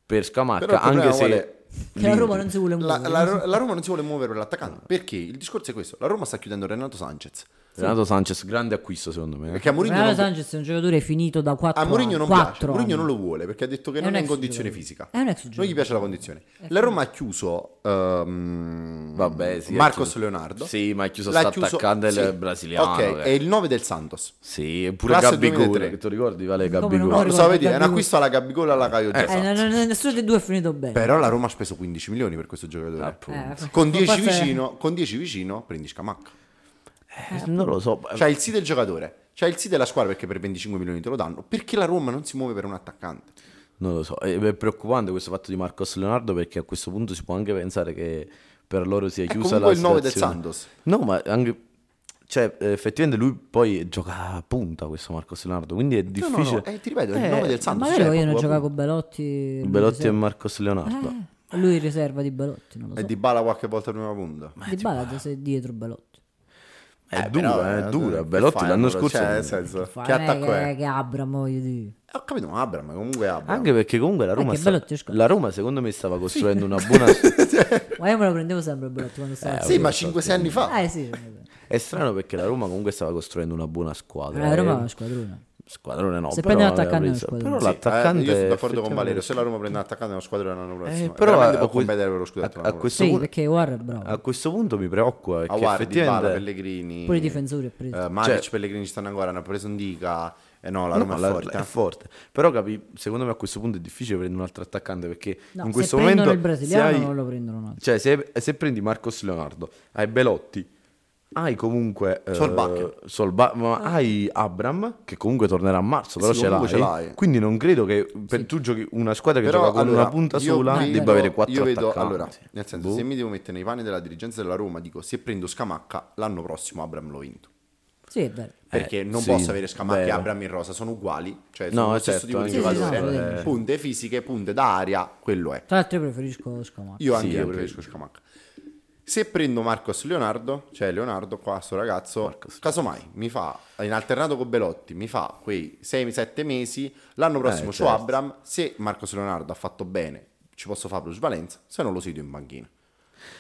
per Scamacca anche se vuole... Che la Roma non si vuole muovere. La, la, la, Roma non si vuole muovere per l'attaccante. Perché il discorso è questo: la Roma sta chiudendo Renato Sanchez. Renato Sanchez, grande acquisto secondo me. Perché a Mourinho Renato non... Sanchez è un giocatore finito da 4 anni. A Mourinho non 4 piace, Mourinho non lo vuole perché ha detto che è non è in condizione giocatore. fisica. È un ex Non gli piace la condizione. La Roma ha chiuso um, Vabbè, sì, Marcos chiuso. Leonardo. Sì, ma ha chiuso sta attaccante sì. brasiliano. Ok, è il 9 del Santos. Sì, eppure Gabigol, che tu ricordi vale Gabigol. No, lo so, vedi, è un acquisto alla Gabigol alla Caio eh, eh, Nessuno dei due è finito bene. Però la Roma ha speso 15 milioni per questo giocatore. Eh, con 10 vicino, con 10 vicino prendi Scamacca. Eh, non lo so. C'è il sì del giocatore, c'è il sì della squadra perché per 25 milioni te lo danno. Perché la Roma non si muove per un attaccante? Non lo so, è preoccupante questo fatto di Marcos Leonardo perché a questo punto si può anche pensare che per loro sia chiusa la situazione. il 9 del Santos. No, ma anche cioè, effettivamente lui poi gioca a punta questo Marcos Leonardo, quindi è difficile. No, no, no. Eh, ti ripeto, è il 9 eh, del Santos. Magari cioè, vogliono giocare con Belotti. Belotti e Marcos Leonardo. Eh, lui riserva di Belotti, non lo so. E di Bala qualche volta una punta. Di Bala sei dietro Belotti. È eh, dura, però, è dura. Belotti l'anno scorso. Cioè, nel senso, che attacco è? Che Abram, voglio dire. Ho capito, ma Abram, comunque Abram. Anche perché comunque la Roma, sta... la Roma secondo me stava costruendo sì. una buona... ma io me lo prendevo sempre Belotti quando stava... Eh, sì, ma 5-6 anni fa. Eh sì. È strano perché la Roma comunque stava costruendo una buona squadra. Eh, la Roma è una squadrona squadrone no. Se prende l'attaccante preso, però l'attaccante sì, eh, io sono d'accordo con Valerio. Se la Roma prende l'attaccante, è una squadra l'anno prossimo. Eh, però a, può competere per lo scudetto. A, a questo sì, punto, perché War è bravo. A questo punto mi preoccupa. Perché Awar, effettivamente... Dybala, Pellegrini. Pure i difensori. Uh, Matic, cioè, Pellegrini ci stanno ancora. Hanno preso un Dica. Eh no, la Roma no, è, forte, la, è forte. Però capi, secondo me a questo punto è difficile prendere un altro attaccante perché no, in questo momento il brasiliano hai, non lo prendono un altro. Cioè, se, se prendi Marcos Leonardo, hai Belotti, hai comunque eh, Solbakken Solba- ma ah. hai Abram che comunque tornerà a marzo però sì, ce, l'hai. ce, l'hai. quindi non credo che per sì. tu giochi una squadra che però, gioca con allora, una punta sola vedo, debba avere quattro io vedo, allora nel senso boh. se mi devo mettere nei panni della dirigenza della Roma dico se prendo Scamacca l'anno prossimo Abram lo vinto sì, è vero. Perché eh, non sì, posso avere Scamacca e Abram in rosa, sono uguali, cioè sono no, lo stesso certo, tipo di giocatore. Sì, punte fisiche, punte d'aria, quello è. Tra l'altro io preferisco Scamacca. Io anche io preferisco Scamacca. Se prendo Marcos Leonardo, cioè Leonardo qua, sto ragazzo, Marcos. casomai mi fa, in alternato con Belotti, mi fa quei 6-7 mesi, l'anno prossimo eh, certo. su Abram, se Marcos Leonardo ha fatto bene, ci posso fare plusvalenza, se non lo sito in banchina.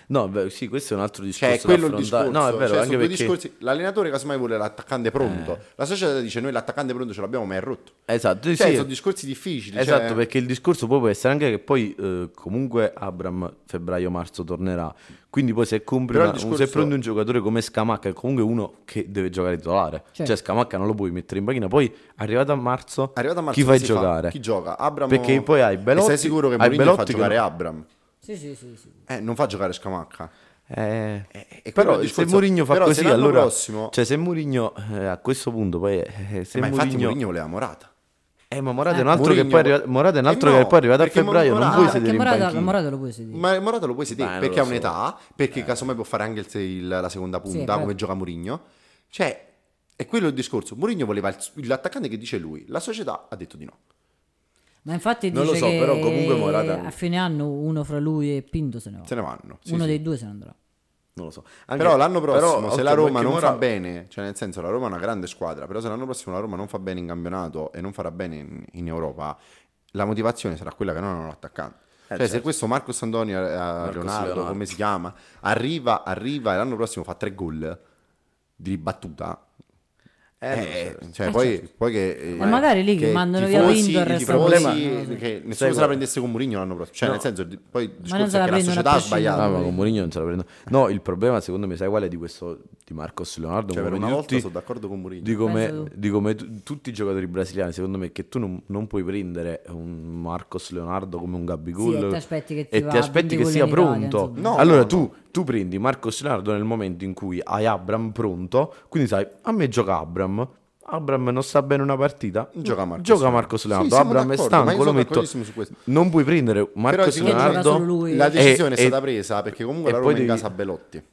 No, beh, sì, questo è un altro discorso. Cioè, quello il discorso. No, è vero, cioè, anche perché... discorsi... L'allenatore casomai vuole l'attaccante pronto. Eh. La società dice noi l'attaccante pronto ce l'abbiamo, ma è rotto. Esatto, cioè, sì. sono discorsi difficili. Esatto, cioè... perché il discorso poi può essere anche che poi eh, comunque Abram febbraio-marzo tornerà. Quindi poi se compri una, discorso... se prendi un giocatore come Scamacca, è comunque uno che deve giocare titolare. Certo. Cioè Scamacca non lo puoi mettere in panchina. Poi arrivato a marzo, arrivato a marzo chi fai giocare? Fa? Chi gioca? Abram Perché poi hai Belotti. E sei sicuro che Mourinho fa giocare che... Abram? Sì, sì, sì, sì. Eh, non fa giocare Scamacca. Eh, eh, però se Mourinho fa così, allora prossimo... cioè se Mourinho eh, a questo punto poi eh, se eh, ma Mourinho... infatti Mourinho voleva Morata. Eh, ma Morata è un altro, Mourinho... che, poi arriva... Morata è un altro no, che poi è arrivato a febbraio. Morata... Non puoi sedere in Morata, Morata lo puoi sedere. Ma Morata lo puoi sedere Beh, perché ha un'età, perché casomai può fare anche il, il, la seconda punta sì, come gioca Mourinho. Cioè, è quello il discorso. Mourinho voleva il, l'attaccante che dice lui, la società ha detto di no. Ma infatti non dice lo so, però comunque Morata... a fine anno uno fra lui e Pinto se ne va. Se ne vanno. Sì, uno sì. dei due se ne andrà. Non lo so. Anche, però l'anno prossimo, però, se la Roma non Mora... fa bene, cioè nel senso la Roma è una grande squadra, però se l'anno prossimo la Roma non fa bene in campionato e non farà bene in, in Europa, la motivazione sarà quella che non hanno l'attaccante. Eh, cioè, certo. se questo Marcos Antonio, eh, Leonardo, Leonardo, come si chiama, arriva, arriva e l'anno prossimo fa tre gol di battuta, eh, eh, cioè, eh, poi, certo. poi, che, eh, ma magari lì che mandano via Winter il problema che nessuno se la prendesse con Mourinho l'anno prossimo. Cioè no. nel senso poi il discorso è che la società ha sbagliato. No, ma con Mourinho non se la prendo no il problema secondo me sai qual è di questo di Marcos Leonardo cioè per una volta tutti, sono d'accordo con Mourinho di come, di come tu, tutti i giocatori brasiliani secondo me che tu non, non, puoi prendere un Marcos Leonardo come un Gabigol sì, e ti aspetti che, ti, e ti aspetti che sia pronto Italia, no, allora tu tu prendi Marcos Leonardo nel momento in cui hai Abram pronto, quindi sai, a me gioca Abram. Abram non sta bene una partita, Gioca Marcos gioca Leonardo. Marcos Leonardo. Sì, siamo Abram è d'accordo, ma io stanco, lo metto. Non puoi prendere Marcos Leonardo. La decisione E- è stata presa perché comunque la poi Roma in devi- casa a Belotti.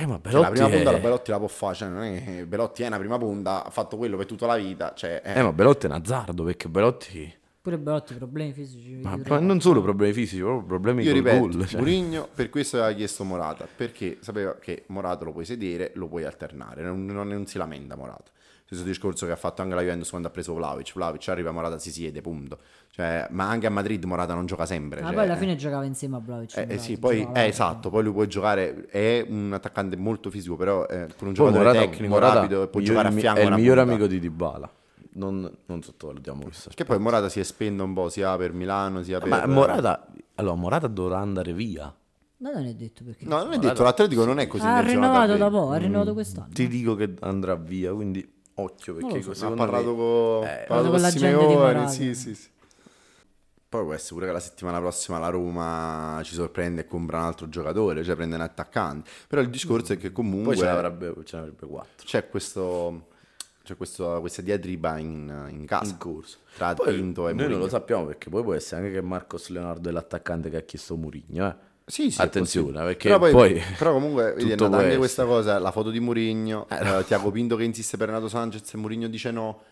Eh, ma Cioè, la prima è... punta la Belotti la può fare, cioè, non è che Belotti è una prima punta, ha fatto quello per tutta la vita. Cioè, eh. Eh, ma Belotti è un azzardo perché Belotti... Pure Belotti, problemi fisici. Ma, di ma non solo problemi fisici, proprio problemi Io col ripeto, cioè. Mourinho per questo aveva chiesto Morata, perché sapeva che Morata lo puoi sedere, lo puoi alternare, non, non- non si lamenta Morata. Stesso discorso che ha fatto anche la Juventus quando ha preso Vlaovic, Vlaovic arriva, Morata si siede, punto. Cioè, ma anche a Madrid Morata non gioca sempre. Ma cioè, poi alla eh. fine giocava insieme a Vlaovic. Eh, eh, Morata, sì, poi eh, esatto, poi lui può giocare, è un attaccante molto fisico, però è pure Poi un giocatore Morata- tecnico, Morata rapido, e può giocare a fianco È il miglior punta. amico di Dybala. Non, non sottovalutiamo questo. Che poi Morata si espende un po' sia per Milano sia per... Ma Morata, allora, Morata dovrà andare via. No, non è detto perché. No, non è detto, l'Atletico non è così ha rinnovato da poco, ha rinnovato quest'anno. Ti dico che andrà via, quindi occhio perché so. Ha parlato me- con, Eh, parlato con la con gente di Simeone, sì, sì, sì. Poi può essere pure che la settimana prossima la Roma ci sorprende e compra un altro giocatore, cioè prende un attaccante. Però il discorso è che comunque Poi ce ne avrebbe, ce ne avrebbe quattro. c'è, questo, c'è questo- questa diatriba in, in casa In corso. tra Poi Pinto e noi non lo sappiamo perché poi può essere anche che Marcos Leonardo è l'attaccante che ha chiesto Mourinho. Eh. Sì, sì, Attenzione, perché però, poi, poi però comunque vedi, è nata anche questa cosa, la foto di Mourinho, eh, Tiago Pinto che insiste per Renato Sanchez e Mourinho dice no.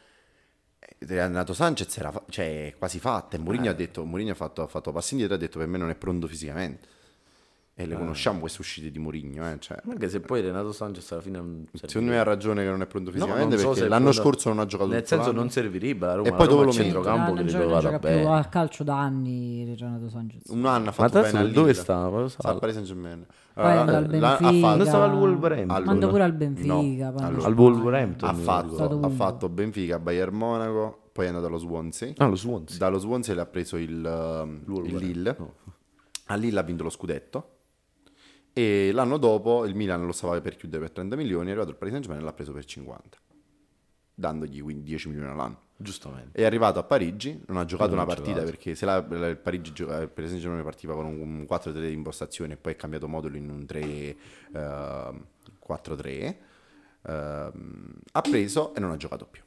Eh, Renato Sanchez era fa- cioè, quasi fatta e Eh. Mourinho ha detto, Mourinho ha fatto, ha fatto passi indietro e ha detto per me non è pronto fisicamente. E Eh. le conosciamo queste uscite di Mourinho, eh, cioè, Anche se poi Renato Sanchez alla fine non secondo me ha ragione che non è pronto No, fisicamente non so perché l'anno pronto- scorso non ha giocato Nel senso l'anno. non servirebbe la Roma. E poi dove lo metti? centrocampo non credo gioca, non vada gioca più bene. a calcio da anni Renato Sanchez. Un anno ha fatto bene a dove Lille. sta? Al? Paris l'ha- ha Benfica. fatto- Non stava al Wolverhampton? Mando pure al No, Benfica. poi allora. Al Wolverhampton. ha fatto, ha fatto Benfica, Bayern Monaco, poi è andato allo Swansea. Ah, lo Swansea. Dallo Swansea le ha preso il, um, il Lille. A Lille ha vinto lo scudetto. E l'anno dopo il Milan lo stava per chiudere per 30 milioni, è arrivato il Paris Saint-Germain e l'ha preso per 50, dandogli quindi 10 milioni all'anno. Giustamente. È arrivato a Parigi, non ha giocato Non una ha partita giocato. perché se la, la- il Parigi gioca- il Paris Saint-Germain partiva con un 4-3 di impostazione e poi è cambiato modulo in un 3 ehm, 4-3, ehm, ha preso e non ha giocato più.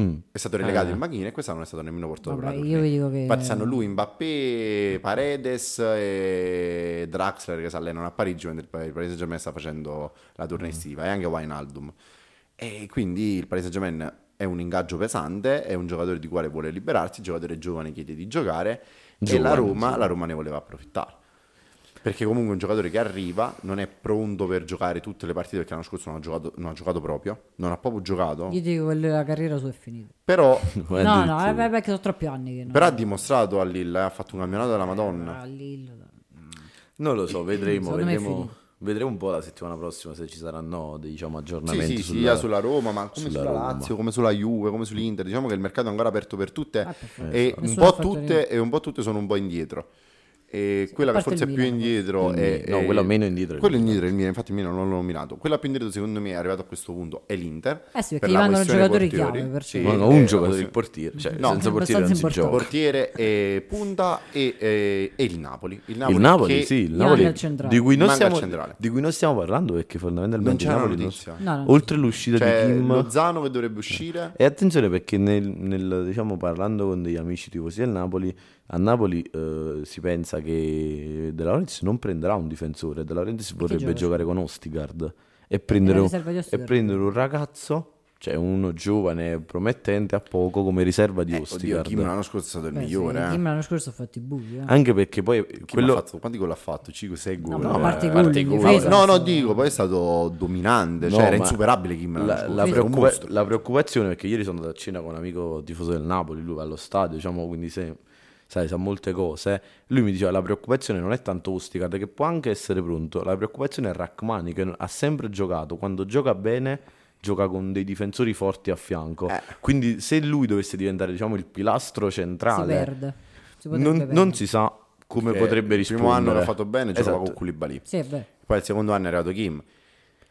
Mm. È stato relegato in macchina e quest'anno non è stato nemmeno portato Vabbè, per la io tournée. vi dico che- Infatti stanno lui, Mbappé, Paredes e Draxler che si allenano a Parigi mentre il Paris Saint-Germain sta facendo la tournée Mm. estiva e anche Wijnaldum. E quindi il Paris Saint-Germain è un ingaggio pesante, è un giocatore di quale vuole liberarsi, il giocatore giovane chiede di giocare e Giovane, la Roma, sì. la Roma ne voleva approfittare. Perché comunque è un giocatore che arriva, non è pronto per giocare tutte le partite perché l'anno scorso non ha giocato, non ha giocato proprio, non ha proprio giocato, Io dico che la carriera sua è finita. però, Come No, no, addirittura. eh, perché sono troppi anni che non... però ha dimostrato a Lille, eh, ha fatto un campionato della Madonna. Ah, Lille, Non lo so, vedremo. È Vedremo, finito. vedremo un po' la settimana prossima se ci saranno diciamo, Sì, aggiornamenti sì, sulla- sia sulla Roma, ma come sulla sulla, Roma. Lazio, come sulla Juve, come sull'Inter. Diciamo che il mercato è ancora aperto per tutte Ah, e, un tutte, e un po' tutte sono un po' indietro. E quella a che forse è il più indietro Il è, Mi- no, è- quella meno indietro è il Quello indietro è il Milan, infatti il Milan non l'ho nominato. Quella più indietro secondo me è arrivato a questo punto è l'Inter. Eh sì, perché per gli la mancano questione giocatori portieri. chiave, perché- Sì, no, eh, un giocatore, il portiere. Cioè, No, senza è portiere non si gioca. portiere e punta e, e- e il Napoli. Il Napoli, Il Napoli, che sì, il Napoli il di cui, non il stiamo, di cui non stiamo parlando perché non fondamentalmente il c'è Napoli non- notizia. No, no. oltre l'uscita C'è di Kim Lozano che dovrebbe uscire. E attenzione perché nel, nel, diciamo, parlando con degli amici tifosi del Napoli, a Napoli eh, si pensa che De Laurentiis non prenderà un difensore, De Laurentiis vorrebbe gioca? giocare con Ostigard e prendere, la un, e prendere un ragazzo, cioè uno giovane promettente a poco come riserva di Eh, oddio, Ostigard. Kim l'anno scorso è stato il Beh, migliore. sì, eh. Kim l'anno scorso ha fatto i buchi. Eh. Anche perché poi Kim quello... ha fatto, quanti gol ha fatto? 5-6 gol. No, a eh. parte gol parte gol, difesa, No, no, dico, poi è stato dominante, No, cioè era insuperabile Kim l'anno La, scorso, la preoccupa- la preoccupazione perché ieri sono andato a cena con un amico tifoso del Napoli, lui va allo stadio, diciamo, quindi se, sai, sa molte cose. Lui mi diceva la preoccupazione non è tanto Ostigard che può anche essere pronto, la preoccupazione è Rachmani che ha sempre giocato, quando gioca bene gioca con dei difensori forti a fianco. Eh. Quindi se lui dovesse diventare, diciamo, il pilastro Si centrale, perde. Si potrebbe non, non si sa come Che potrebbe il rispondere. primo anno che ha fatto bene giocava Esatto. con Koulibaly. Sì, beh. Poi il secondo anno è arrivato Kim.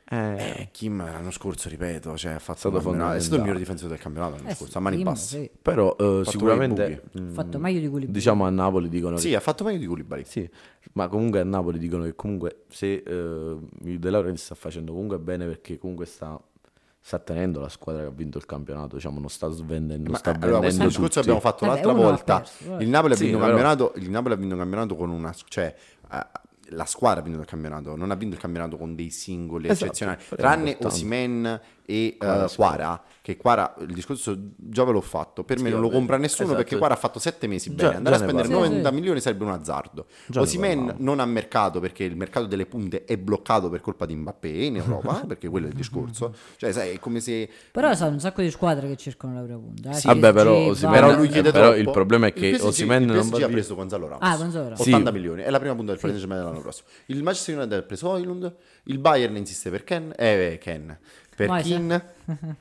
Eh, Kim l'anno scorso, ripeto, cioè, ha fatto stato fondamentale. È stato il miglior difensore del campionato l'anno eh, scorso, a mani Kim, basse. Sì. Però uh, sicuramente ha fatto meglio di Koulibaly. Diciamo a Napoli dicono Sì, che... ha fatto meglio di Koulibaly. Sì, ma comunque a Napoli dicono che comunque se uh, il De Laurentiis sta facendo comunque bene perché comunque sta sta tenendo la squadra che ha vinto il campionato, diciamo, non sta svendendo, Ma, sta eh, allora, questo discorso abbiamo fatto l'altra volta. Perso, il, Napoli sì, però... il Napoli ha vinto un campionato con una cioè la squadra ha vinto il campionato, non ha vinto il campionato con dei singoli esatto, eccezionali, tranne Osimen e uh, Quara, che Quara, il discorso già ve l'ho fatto, per sì, me non lo compra nessuno esatto. perché Quara ha fatto sette mesi bene, già, andare già a spendere 90 sì, milioni sarebbe un azzardo. Osimen non ha mercato perché il mercato delle punte è bloccato per colpa di Mbappé in Europa, perché quello è il discorso. Cioè, sai, è come se... Però sai, un sacco di squadre che cercano la prima punta. Eh? Sì, Vabbè, però, Osimen, però lui chiede però il problema è che Osimen non va ha preso Gonzalo Ramos. Ah, Gonzalo Ramos. 80 milioni, è la prima punta del Paris Saint-Germain dell'anno prossimo. Il Manchester United ha preso Oilund, il Bayern insiste per Ken, eh, Ken per Kin.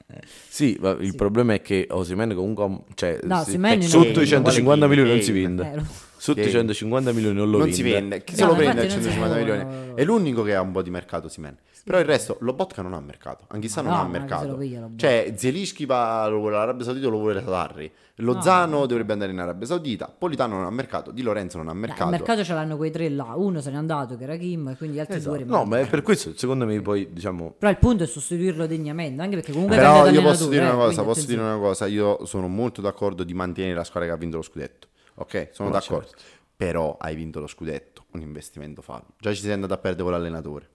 sì, ma il sì. problema è che Osimene comunque cioè, no, si, eh, sotto i 150 milioni non si vende. Eh, sotto i 150 milioni non lo non vende. si vende. Chi no, se lo prende a 150 milioni? È l'unico che ha un po' di mercato Simen. Però il resto, Lobotka non ha mercato. Anch'essa non ha mercato. Cioè, Zelischi va, lo vuole l'Arabia Saudita, lo vuole Sarri. Lozano no. dovrebbe andare in Arabia Saudita. Politano non ha mercato. Di Lorenzo non ha mercato. Dai, il mercato ce l'hanno quei tre là. Uno se n'è andato, che era Kim, e quindi gli altri esatto. due No, ma è per questo, secondo me, poi diciamo. Però il punto è sostituirlo degnamente. Anche perché comunque. Però io posso dire una cosa. Posso dire una cosa. Io sono molto d'accordo di mantenere la squadra che ha vinto lo scudetto. Ok, sono no, d'accordo. Certo. Però hai vinto lo scudetto. Un investimento fallo. Già ci sei andato a perdere con l'allenatore.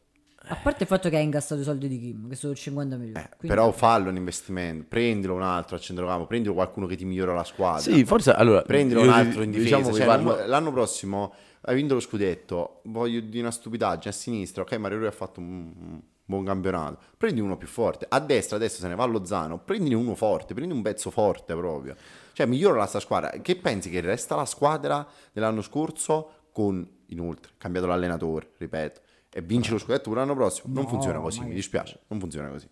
A parte il fatto che hai ingassato i soldi di Kim, che sono 50 milioni. Eh, quindi... Però fallo un investimento, prendilo un altro a centrocampo, prendilo qualcuno che ti migliora la squadra. Sì, forse allora prendilo un altro in difesa. Diciamo cioè, parlo... l'anno prossimo hai vinto lo scudetto, voglio di una stupidaggine a sinistra, ok, Mario Rui ha fatto un buon campionato. Prendi uno più forte. A destra adesso se ne va Lozano, prendine uno forte, prendi un pezzo forte proprio. Cioè, migliora la tua squadra. Che pensi che resta la squadra dell'anno scorso con inoltre cambiato l'allenatore, ripeto e vinci lo scudetto l'anno prossimo. Non no, funziona così, mi dispiace, non funziona così.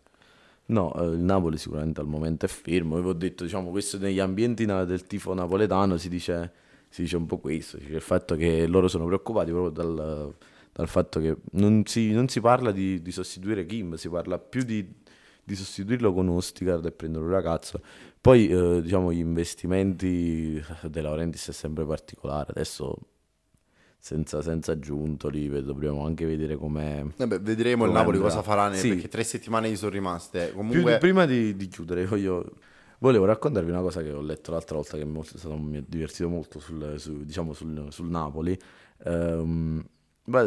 No, eh, il Napoli sicuramente al momento è fermo. Avevo detto, diciamo, questo negli ambienti del tifo napoletano si dice, si dice un po' questo, il fatto che loro sono preoccupati proprio dal, dal fatto che non si, non si parla di, di, sostituire Kim, si parla più di, di sostituirlo con Ostigard e prendere un ragazzo. Poi, eh, diciamo, gli investimenti della Laurentiis è sempre particolare. Adesso senza, senza Giuntoli, dobbiamo anche vedere com'è. Vabbè, vedremo com'è il Napoli andrà. cosa farà, sì. perché tre settimane gli sono rimaste. Comunque... Più, prima di, di chiudere, voglio, volevo raccontarvi una cosa che ho letto l'altra volta che mi, stato, mi è divertito molto sul, su, diciamo sul, sul Napoli. Um,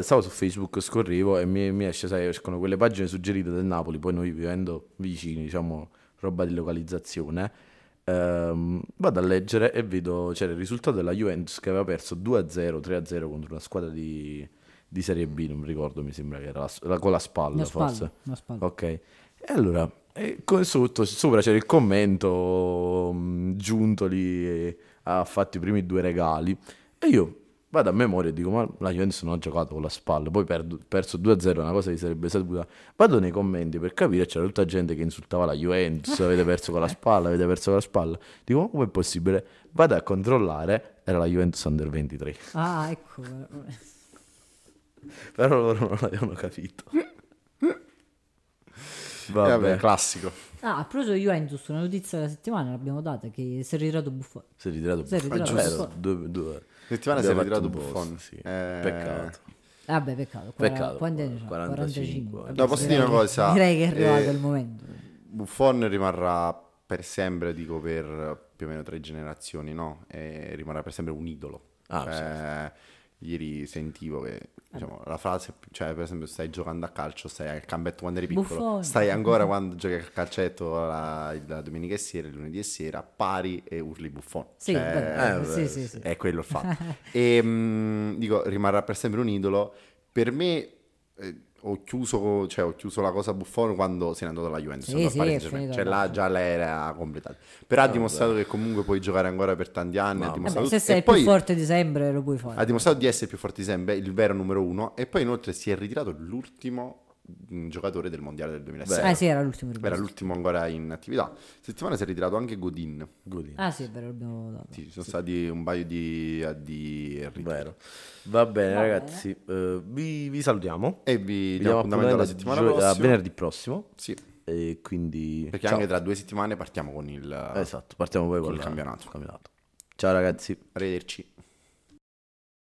stavo su Facebook, scorrevo e mi, mi esce, sai, escono quelle pagine suggerite del Napoli, poi noi vivendo vicini, diciamo, roba di localizzazione ehm, vado a leggere e vedo c'era il risultato della Juventus che aveva perso 2-0, 3-0 contro una squadra di, di Serie B, non mi ricordo, mi sembra che era la, la, con la spalla, la spalla forse. La spalla. Ok. E allora, e sotto, sopra c'era il commento um, Giuntoli e ha fatto i primi due regali e io vado a memoria e dico ma la Juventus non ha giocato con la spalla. Poi perdo, perso 2-0 una cosa che sarebbe saputa vado nei commenti per capire c'era tutta gente che insultava la Juventus avete perso con la spalla avete perso con la spalla. Dico ma come è possibile? Vado a controllare era la Juventus Under 23 ah ecco. Però loro non l'avevano capito. Vabbè, vabbè classico. Ah, a proposito di Juventus, una notizia della settimana l'abbiamo data che si è ritirato Buffon. Si è ritirato Buffon. Si è ritirato Buffon. Due, due, settimana si è ritirato Buffon. Sì. Eh... Peccato. Vabbè, peccato. peccato. Quanti anni 45. 45. No, posso dire una cosa? Direi che è arrivato eh, il momento. Buffon rimarrà per sempre, dico per più o meno tre generazioni, no? E rimarrà per sempre un idolo. Ah, cioè, certo. Ieri sentivo che diciamo, la frase, cioè per esempio stai giocando a calcio, stai al campetto quando eri piccolo, Buffone. stai ancora quando giochi a calcetto la, la, domenica e sera, il lunedì e sera, pari e urli buffone. Sì, cioè, eh, sì, sì, sì, È quello il fatto. e mh, mm, dico, rimarrà per sempre un idolo. Per me... Eh, ho chiuso, cioè, ho chiuso la cosa Buffon quando se n'è andato alla Juventus. Sì, sì, cioè là già lei era completata. Però ha dimostrato che comunque puoi giocare ancora per tanti anni. No. Vabbè, se sei più forte di sempre lo puoi fare. Ha dimostrato di essere più forte di sempre, il vero numero uno. E poi inoltre si è ritirato l'ultimo giocatore del mondiale del 2006. Eh sì, era l'ultimo Era l'ultimo ancora in attività. Settimana si è ritirato anche Godin. Godin. Ah sì, è vero, l'abbiamo dato. Sì, ci sono stati un paio di, di ritiri. Vero. Va bene, ragazzi, eh, vi, vi salutiamo. E vi diamo appuntamento la settimana gio- prossima. a venerdì prossimo. Sì, E quindi perché ciao. anche tra due settimane partiamo con il... Esatto, partiamo poi col con la- campionato. campionato. Ciao ragazzi. Arrivederci.